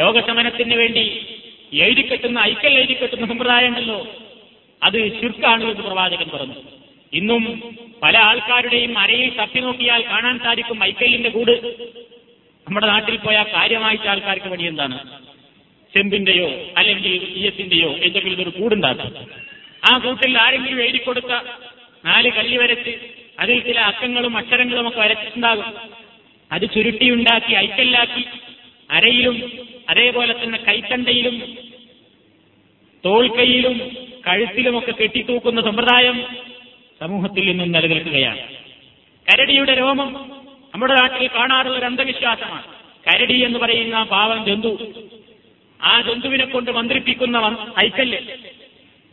രോഗശമനത്തിന് വേണ്ടി എഴുതി കെട്ടുന്ന ഐക്കൽ എഴുതി കെട്ടുന്ന സമ്പ്രദായമുണ്ടല്ലോ അത് ചുരുക്കാണ് എന്ന് പ്രവാചകൻ പറഞ്ഞു. ഇന്നും പല ആൾക്കാരുടെയും അരയിൽ തപ്പി നോക്കിയാൽ കാണാൻ സാധിക്കും മൈക്കലിന്റെ കൂട്. നമ്മുടെ നാട്ടിൽ പോയാൽ കാര്യമായിട്ട് ആൾക്കാർക്ക് പണി എന്താണ്? ചെമ്പിന്റെയോ അല്ലെങ്കിൽ ഈയത്തിന്റെയോ എന്തെങ്കിലും ഒരു കൂടുണ്ടാക്കും. ആ കൂട്ടിൽ ആരെങ്കിലും എഴുതി കൊടുത്ത നാല് കല്ലി വരച്ച് അതിൽ ചില അക്കങ്ങളും അക്ഷരങ്ങളും ഒക്കെ വരച്ചിട്ടുണ്ടാകും. അത് ചുരുട്ടിയുണ്ടാക്കി ഐക്കല്ലാക്കി അരയിലും അതേപോലെ തന്നെ കൈത്തണ്ടയിലും തോൾക്കൈയിലും കഴുത്തിലുമൊക്കെ കെട്ടിത്തൂക്കുന്ന സമ്പ്രദായം സമൂഹത്തിൽ നിന്നും നിലനിൽക്കുകയാണ്. കരടിയുടെ രോമം നമ്മുടെ നാട്ടിൽ കാണാറുള്ള ഒരു അന്ധവിശ്വാസമാണ്. കരടി എന്ന് പറയുന്ന പാവം ജന്തു. ആ ജന്തുവിനെ കൊണ്ട് മന്ത്രിപ്പിക്കുന്ന ഐക്കല്ല്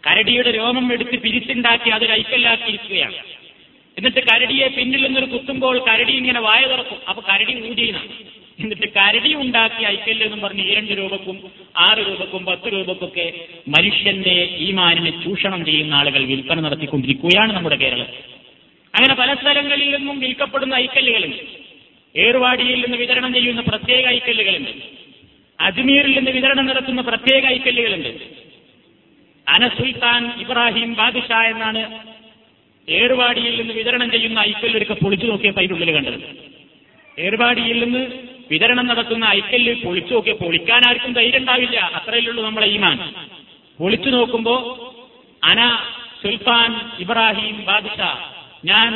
കരടിയുടെ രോമം എടുത്ത് പിരിച്ചുണ്ടാക്കി അതൊരു ഐക്കല്ലാക്കിയിരിക്കുകയാണ് എന്നിട്ട് കരടിയെ പിന്നിൽ നിന്നൊരു കുത്തുമ്പോൾ കരടി ഇങ്ങനെ വായ തുറക്കും. അപ്പൊ കരടി ഊതിയാണ് എന്നിട്ട് കരടി ഉണ്ടാക്കി അയക്കല്ലെന്നും പറഞ്ഞ് രണ്ട് രൂപക്കും ആറ് രൂപക്കും പത്ത് രൂപക്കൊക്കെ മനുഷ്യന്റെ ഈമാനിനെ ചൂഷണം ചെയ്യുന്ന ആളുകൾ വിൽപ്പന നടത്തിക്കൊണ്ടിരിക്കുകയാണ് നമ്മുടെ കേരളത്തിൽ അങ്ങനെ പല സ്ഥലങ്ങളിൽ നിന്നും വിൽക്കപ്പെടുന്ന ഐക്കല്ലുകളുണ്ട് ഏർവാടിയിൽ നിന്ന് വിതരണം ചെയ്യുന്ന പ്രത്യേക ഐക്കല്ലുകളുണ്ട് അജ്മീറിൽ നിന്ന് വിതരണം നടത്തുന്ന പ്രത്യേക ഐക്കല്ലുകളുണ്ട് അനസുൽത്താൻ ഇബ്രാഹിം ബാദിഷ എന്നാണ് ഏർവാടിയിൽ നിന്ന് വിതരണം ചെയ്യുന്ന ഐക്കല്ലൊരുക്കെ പൊളിച്ചു നോക്കിയപ്പോൾ അതിന്റെ കണ്ടത്. ഏർവാടിയിൽ നിന്ന് വിതരണം നടത്തുന്ന ഐക്കല്ല് പൊളിച്ചു നോക്കിയ പൊളിക്കാൻ ആർക്കും ധൈര്യം ഉണ്ടാവില്ല. അത്രയുള്ളൂ നമ്മളെ ഈമാൻ. പൊളിച്ചു നോക്കുമ്പോ അന സുൽത്താൻ ഇബ്രാഹിം ബാദിഷ ഞാൻ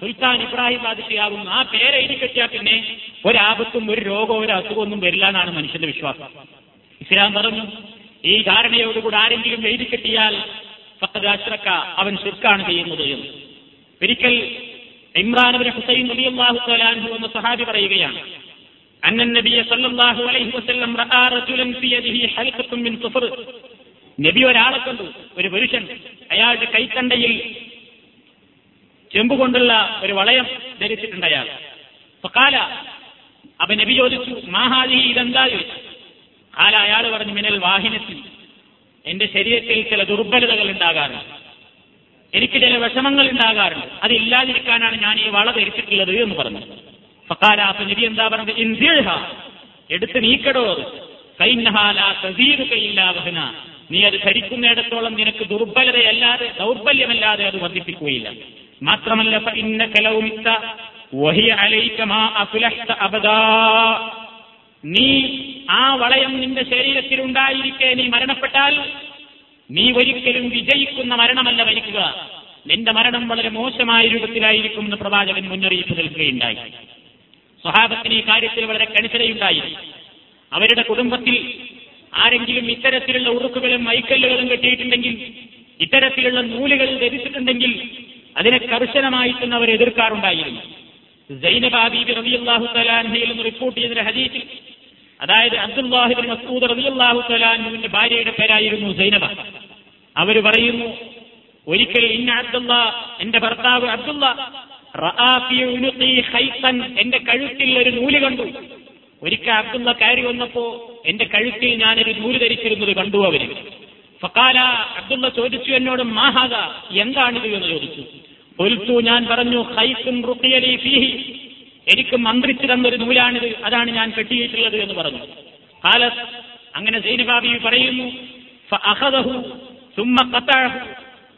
സുൽത്താൻ ഇബ്രാഹിം ബാദിഷയാകുന്നു ആ പേരെഴുതി കെട്ടിയാൽ പിന്നെ ഒരാപത്തും ഒരു രോഗവും ഒരു അസുഖമൊന്നും വരില്ല എന്നാണ് മനുഷ്യന്റെ വിശ്വാസം. ഇസ്ലാം പറഞ്ഞു ഈ ധാരണയോടുകൂടി ആരെങ്കിലും എഴുതി കെട്ടിയാൽ ഫഖദ് അശ്രക്ക അവൻ ശുക്കാണ് ചെയ്യുന്നത് എന്ന്. ഒരിക്കൽ ഇമ്രാനബിന് ഹുസൈൻ റളിയല്ലാഹു തആല അൻഹു എന്ന സഹാബി പറയുകയാണ് അന്നൻ നബിയ സല്ലല്ലാഹു അലൈഹി വസല്ലം റആ റജുലൻ ഫി യദിഹി ഹൽഖത്തുൻ മിൻ സുഫർ നബി ഒരാളെ കണ്ടു. ഒരു പുരുഷൻ. അയാളുടെ കൈത്തണ്ടയിൽ ചെമ്പ് കൊണ്ടുള്ള ഒരു വളയം ധരിച്ചിട്ടുണ്ട് അയാൾ. ഫഖാല അപ്പൊ നബി ചോദിച്ചു മാഹാദി ഇതെന്താ? ചോദിച്ചു. കാല അയാൾ പറഞ്ഞു മിനൽ വാഹിനത്തിൽ എന്റെ ശരീരത്തിൽ ചില ദുർബലതകൾ ഉണ്ടാകാറുണ്ട്. എനിക്ക് ചില വിഷമങ്ങൾ ഉണ്ടാകാറുണ്ട്. അതില്ലാതിരിക്കാനാണ് ഞാൻ ഈ വള ധരിച്ചിട്ടുള്ളത് എന്ന് പറഞ്ഞു. ഫക്കാലാത്ത നബി എന്താ പറഞ്ഞത് ഇന്ത്യഹ എടുത്ത് നീക്കടോ അത്. കൈനഹാലില്ലാവഹന നീ അത് ധരിക്കുന്നിടത്തോളം നിനക്ക് ദുർബലതയല്ലാതെ ദൗർബല്യമല്ലാതെ അത് വർദ്ധിപ്പിക്കുകയില്ല. മാത്രമല്ല നീ ആ വളയം നിന്റെ ശരീരത്തിൽ ഉണ്ടായിരിക്കെ നീ മരണപ്പെട്ടാൽ നീ ഒരിക്കലും വിജയിക്കുന്ന മരണമല്ല വരിക്കുക നിന്റെ മരണം വളരെ മോശമായ രൂപത്തിലായിരിക്കും എന്ന് പ്രവാചകൻ മുന്നറിയിപ്പ് നൽകുകയുണ്ടായി. സ്വഹാബത്തിന് ഈ കാര്യത്തിൽ വളരെ കണിശതയുണ്ടായി അവരുടെ കുടുംബത്തിൽ ആരെങ്കിലും ഇത്തരത്തിലുള്ള ഉറുക്കുകളും മൈക്കല്ലുകളും കെട്ടിയിട്ടുണ്ടെങ്കിൽ ഇത്തരത്തിലുള്ള നൂലുകൾ ധരിച്ചിട്ടുണ്ടെങ്കിൽ അതിനെ കർശനമായി തന്നെ അവർ എതിർക്കാറുണ്ടായിരുന്നു സൈനബാബീബി റളിയല്ലാഹു തലാൻഹയിൽ നിന്ന് റിപ്പോർട്ട് ചെയ്ത ഹദീസിൽ അതായത് അബ്ദുല്ലാഹിബിൻ മസൂദ് റളിയല്ലാഹു തലാൻഹുവിന്റെ ഭാര്യയുടെ പേരായിരുന്നു സൈനബ. അവർ പറയുന്നു ഒരിക്കൽ ഇന്ന അബ്ദുള്ള എന്റെ ഭർത്താവ് അബ്ദുള്ള എന്റെ കഴുത്തിൽ ഒരു നൂൽ കണ്ടു. ഒരിക്കൽ അബ്ദുള്ള കയറി വന്നപ്പോ എന്റെ കഴുത്തിൽ ഞാനൊരു നൂൽ ധരിച്ചിരുന്നത് കണ്ടു അവർ ഫക്കാല അബ്ദുള്ള ചോദിച്ചു എന്നോട് മാഹാദ എന്താണിത്? എന്ന് ചോദിച്ചു. ഒൽത്തു ഞാൻ പറഞ്ഞു ഫീഹി. എനിക്ക് മന്ത്രിച്ചു തന്നൊരു നൂലാണിത് അതാണ് ഞാൻ കെട്ടിയിട്ടുള്ളത് എന്ന് പറഞ്ഞു. കാലത്ത് അങ്ങനെ സൈനബാബി പറയുന്നു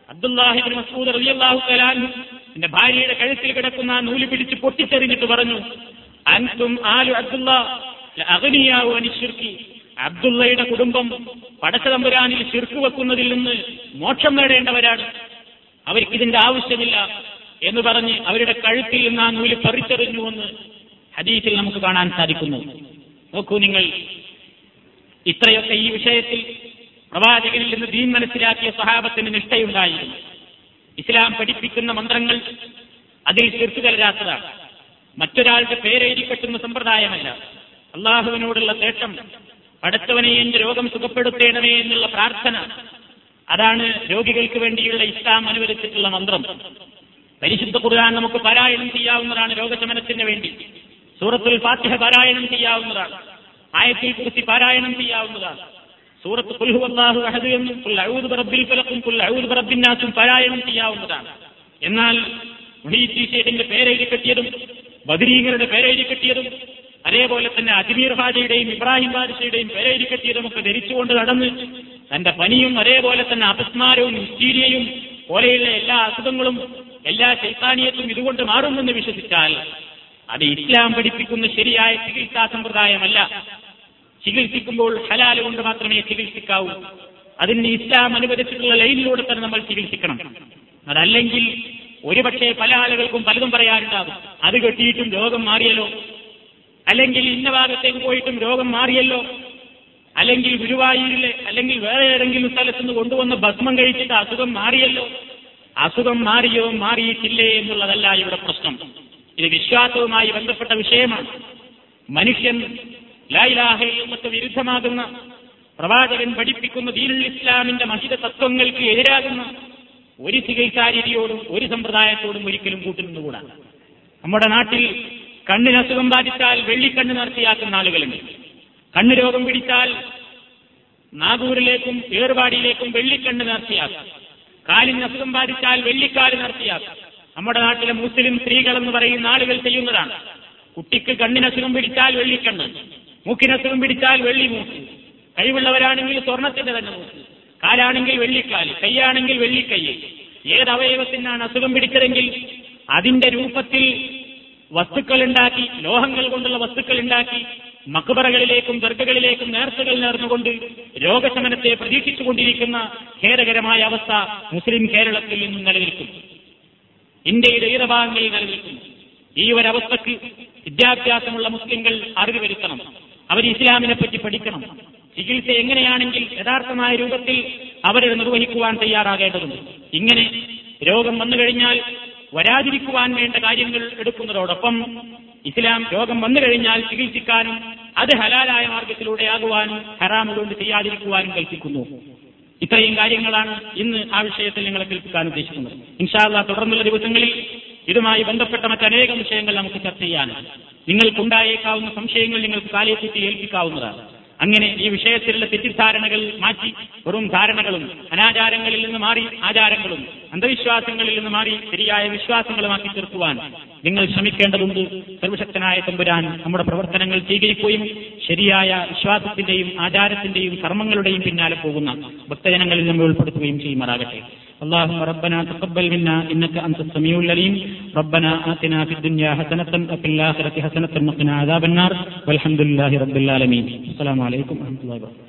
അബ്ദുല്ലാഹിബിൻ മസൂദ് റളിയല്ലാഹു തആല എന്റെ ഭാര്യയുടെ കഴുത്തിൽ കിടക്കുന്ന ആ നൂൽ പിടിച്ച് പൊട്ടിച്ചെറിഞ്ഞിട്ട് പറഞ്ഞു അൻതും ആലു അബ്ദുള്ള അഗ്നിയാവു അനുശ്വർക്കി അബ്ദുള്ളയുടെ കുടുംബം പടച്ചതമ്പുരാനിൽ ശിർക്ക് വെക്കുന്നതിൽ നിന്ന് മോക്ഷം നേടേണ്ടവരാണ്. അവർക്ക് ഇതിന്റെ ആവശ്യമില്ല എന്ന് പറഞ്ഞ് അവരുടെ കഴുത്തിൽ നിന്ന് ആ നൂൽ പറിച്ചെറിഞ്ഞുവെന്ന് ഹദീസിൽ നമുക്ക് കാണാൻ സാധിക്കുന്നു. നോക്കൂ നിങ്ങൾ ഇത്രയൊക്കെ ഈ വിഷയത്തിൽ പ്രവാചകനിൽ നിന്ന് ദീൻ മനസ്സിലാക്കിയ സഹാബത്തിന് നിഷ്ഠയുണ്ടായിരുന്നു. ഇസ്ലാം പഠിപ്പിക്കുന്ന മന്ത്രങ്ങൾ അതിൽ തീർത്തു കലരാത്തതാണ് മറ്റൊരാളുടെ പേരെഴുതി കെട്ടുന്ന സമ്പ്രദായമല്ല. അള്ളാഹുവിനോടുള്ള തേട്ടം പടച്ചവനെ എന്റെ രോഗം സുഖപ്പെടുത്തേണമേ എന്നുള്ള പ്രാർത്ഥന അതാണ് രോഗികൾക്ക് വേണ്ടിയുള്ള ഇസ്ലാം അനുവദിച്ചിട്ടുള്ള മന്ത്രം. പരിശുദ്ധ ഖുർആൻ നമുക്ക് പാരായണം ചെയ്യാവുന്നതാണ് രോഗശമനത്തിന് വേണ്ടി. സൂറത്തുൽ ഫാത്തിഹ പാരായണം ചെയ്യാവുന്നതാണ്. ആയത്തിൽ കുറിച്ച് പാരായണം ചെയ്യാവുന്നതാണ്. സൂറത്ത് കുൽഹു അള്ളാഹു അഹദ് എന്നും നാസും പാരായണം ചെയ്യാവുന്നതാണ്. എന്നാൽ മുഹീദ്ദീഷയുടെ പേരെഴുതി കെട്ടിയതും ബദരീകരുടെ പേരെഴുതി കെട്ടിയതും അതേപോലെ തന്നെ അജ്മീർ ഹാജയുടെയും ഇബ്രാഹിം ബാദിഷയുടെയും പേരെഴുതി കെട്ടിയതും ഒക്കെ ധരിച്ചുകൊണ്ട് നടന്ന് തന്റെ പനിയും അതേപോലെ തന്നെ അപസ്മാരവും ഹിസ്റ്റീരിയയും പോലെയുള്ള എല്ലാ അസുഖങ്ങളും എല്ലാ ചൈത്താനിയത്തും ഇതുകൊണ്ട് മാറുമെന്ന് വിശ്വസിച്ചാൽ അത് ഇസ്ലാം പഠിപ്പിക്കുന്ന ശരിയായ ചികിത്സാ സമ്പ്രദായമല്ല. ചികിത്സിക്കുമ്പോൾ ഹലാൽ കൊണ്ട് മാത്രമേ ചികിത്സിക്കാവൂ. അതിന് ഇസ്ലാം അനുവദിച്ചിട്ടുള്ള ലൈനിലൂടെ തന്നെ നമ്മൾ ചികിത്സിക്കണം. അതല്ലെങ്കിൽ ഒരുപക്ഷെ പല ആളുകൾക്കും പലതും പറയാനുണ്ടാകും. അത് കെട്ടിയിട്ടും രോഗം മാറിയല്ലോ. അല്ലെങ്കിൽ ഇന്ന ഭാഗത്തേക്ക് പോയിട്ടും രോഗം മാറിയല്ലോ. അല്ലെങ്കിൽ ഗുരുവായൂരിലെ അല്ലെങ്കിൽ വേറെ ഏതെങ്കിലും സ്ഥലത്തുനിന്ന് കൊണ്ടുവന്ന് ഭസ്മം കഴിച്ചിട്ട് അസുഖം മാറിയല്ലോ. അസുഖം മാറിയോ മാറിയിട്ടില്ലേ എന്നുള്ളതല്ല ഇവിടെ പ്രശ്നം. ഇത് വിശ്വാസവുമായി ബന്ധപ്പെട്ട വിഷയമാണ്. മനുഷ്യൻ ലായിലാഹയ്യമ്മത്ത് വിരുദ്ധമാകുന്ന പ്രവാചകൻ പഠിപ്പിക്കുന്ന ദീനുൽ ഇസ്ലാമിന്റെ മഹിത തത്വങ്ങൾക്ക് എതിരാകുന്ന ഒരു ചികിത്സാരീതിയോടും ഒരു സമ്പ്രദായത്തോടും ഒരിക്കലും കൂട്ടുനിന്നുകൂടാ നമ്മുടെ നാട്ടിൽ കണ്ണിന് അസുഖം ബാധിച്ചാൽ വെള്ളിക്കണ്ണ് നടത്തിയാക്കുന്ന ആളുകളുണ്ട്. കണ്ണ് രോഗം പിടിച്ചാൽ നാഗൂരിലേക്കും ഏർപാടിയിലേക്കും വെള്ളിക്കണ്ണ് നേർച്ചയാക്കും കാലിന് അസുഖം ബാധിച്ചാൽ വെള്ളിക്കാൽ നേർച്ചയാക്കും നമ്മുടെ നാട്ടിലെ മുസ്ലിം സ്ത്രീകളെന്ന് പറയുന്ന ആളുകൾ ചെയ്യുന്നതാണ്. കുട്ടിക്ക് കണ്ണിന് അസുഖം പിടിച്ചാൽ വെള്ളിക്കണ്ണ്. മൂക്കിന് അസുഖം പിടിച്ചാൽ വെള്ളി മൂക്ക്. കഴിവുള്ളവരാണെങ്കിൽ സ്വർണത്തിന്റെ തന്നെ മൂക്ക്. കാലാണെങ്കിൽ വെള്ളിക്കാൽ കൈയാണെങ്കിൽ വെള്ളിക്കൈ. ഏത് അവയവത്തിനാണ് അസുഖം പിടിച്ചതെങ്കിൽ? അതിന്റെ രൂപത്തിൽ വസ്തുക്കൾ ഉണ്ടാക്കി ലോഹങ്ങൾ കൊണ്ടുള്ള വസ്തുക്കൾ ഉണ്ടാക്കി മക്ബറകളിലേക്കും ദർഗകളിലേക്കും നേർച്ചകൾ നേർന്നുകൊണ്ട് രോഗശമനത്തെ പ്രതീക്ഷിച്ചുകൊണ്ടിരിക്കുന്ന ഖേദകരമായ അവസ്ഥ മുസ്ലിം കേരളത്തിൽ നിന്നും നിലനിൽക്കുന്നു. ഇന്ത്യയുടെ ഈറഭാഗങ്ങളിൽ നിലനിൽക്കുന്നു. ഈ ഒരവസ്ഥക്ക് വിദ്യാഭ്യാസമുള്ള മുസ്ലിങ്ങൾ അറിവ് വരുത്തണം. അവർ ഇസ്ലാമിനെ പറ്റി പഠിക്കണം. ചികിത്സ എങ്ങനെയാണെങ്കിൽ യഥാർത്ഥമായ രൂപത്തിൽ അവരത് നിർവഹിക്കുവാൻ തയ്യാറാകേണ്ടതുണ്ട്. ഇങ്ങനെ രോഗം വന്നു കഴിഞ്ഞാൽ വരാതിരിക്കുവാൻ വേണ്ട കാര്യങ്ങൾ എടുക്കുന്നതോടൊപ്പം ഇസ്ലാം രോഗം വന്നു കഴിഞ്ഞാൽ ചികിത്സിക്കാനും അത് ഹലാലായ മാർഗത്തിലൂടെ ആകുവാനും ഹറാമുകൊണ്ട് ചെയ്യാതിരിക്കുവാനും കൽപ്പിക്കുന്നു. ഇത്രയും കാര്യങ്ങളാണ് ഇന്ന് ആ വിഷയത്തിൽ നിങ്ങളെ കൽപ്പിക്കാൻ ഉദ്ദേശിക്കുന്നത്. ഇൻഷാല്ല തുടർന്നുള്ള ദിവസങ്ങളിൽ ഇതുമായി ബന്ധപ്പെട്ട മറ്റനേകം വിഷയങ്ങൾ നമുക്ക് ചർച്ച ചെയ്യാനാണ് നിങ്ങൾക്കുണ്ടായേക്കാവുന്ന സംശയങ്ങൾ നിങ്ങൾക്ക് കാലയെത്തിച്ച് ഏൽപ്പിക്കാവുന്നതാണ്. അങ്ങനെ ഈ വിഷയത്തിലുള്ള തെറ്റിദ്ധാരണകൾ മാറ്റി വെറും ധാരണകളും അനാചാരങ്ങളിൽ നിന്ന് മാറി ആചാരങ്ങളും അന്ധവിശ്വാസങ്ങളിൽ നിന്ന് മാറി ശരിയായ വിശ്വാസങ്ങളുമാക്കി തീർക്കുവാൻ നിങ്ങൾ ശ്രമിക്കേണ്ടതുണ്ട് സർവശക്തനായ തമ്പുരാൻ നമ്മുടെ പ്രവർത്തനങ്ങൾ സ്വീകരിക്കുകയും ശരിയായ വിശ്വാസത്തിന്റെയും ആചാരത്തിന്റെയും കർമ്മങ്ങളുടെയും പിന്നാലെ പോകുന്ന ഭക്തജനങ്ങളിൽ നമ്മൾ ഉൾപ്പെടുത്തുകയും ചെയ്യുമാറാകട്ടെ اللهم ربنا تقبل منا انك انت السميع العليم ربنا آتنا في الدنيا حسنة وفي الآخرة حسنة وقنا عذاب النار والحمد لله رب العالمين السلام عليكم ورحمة الله وبركاته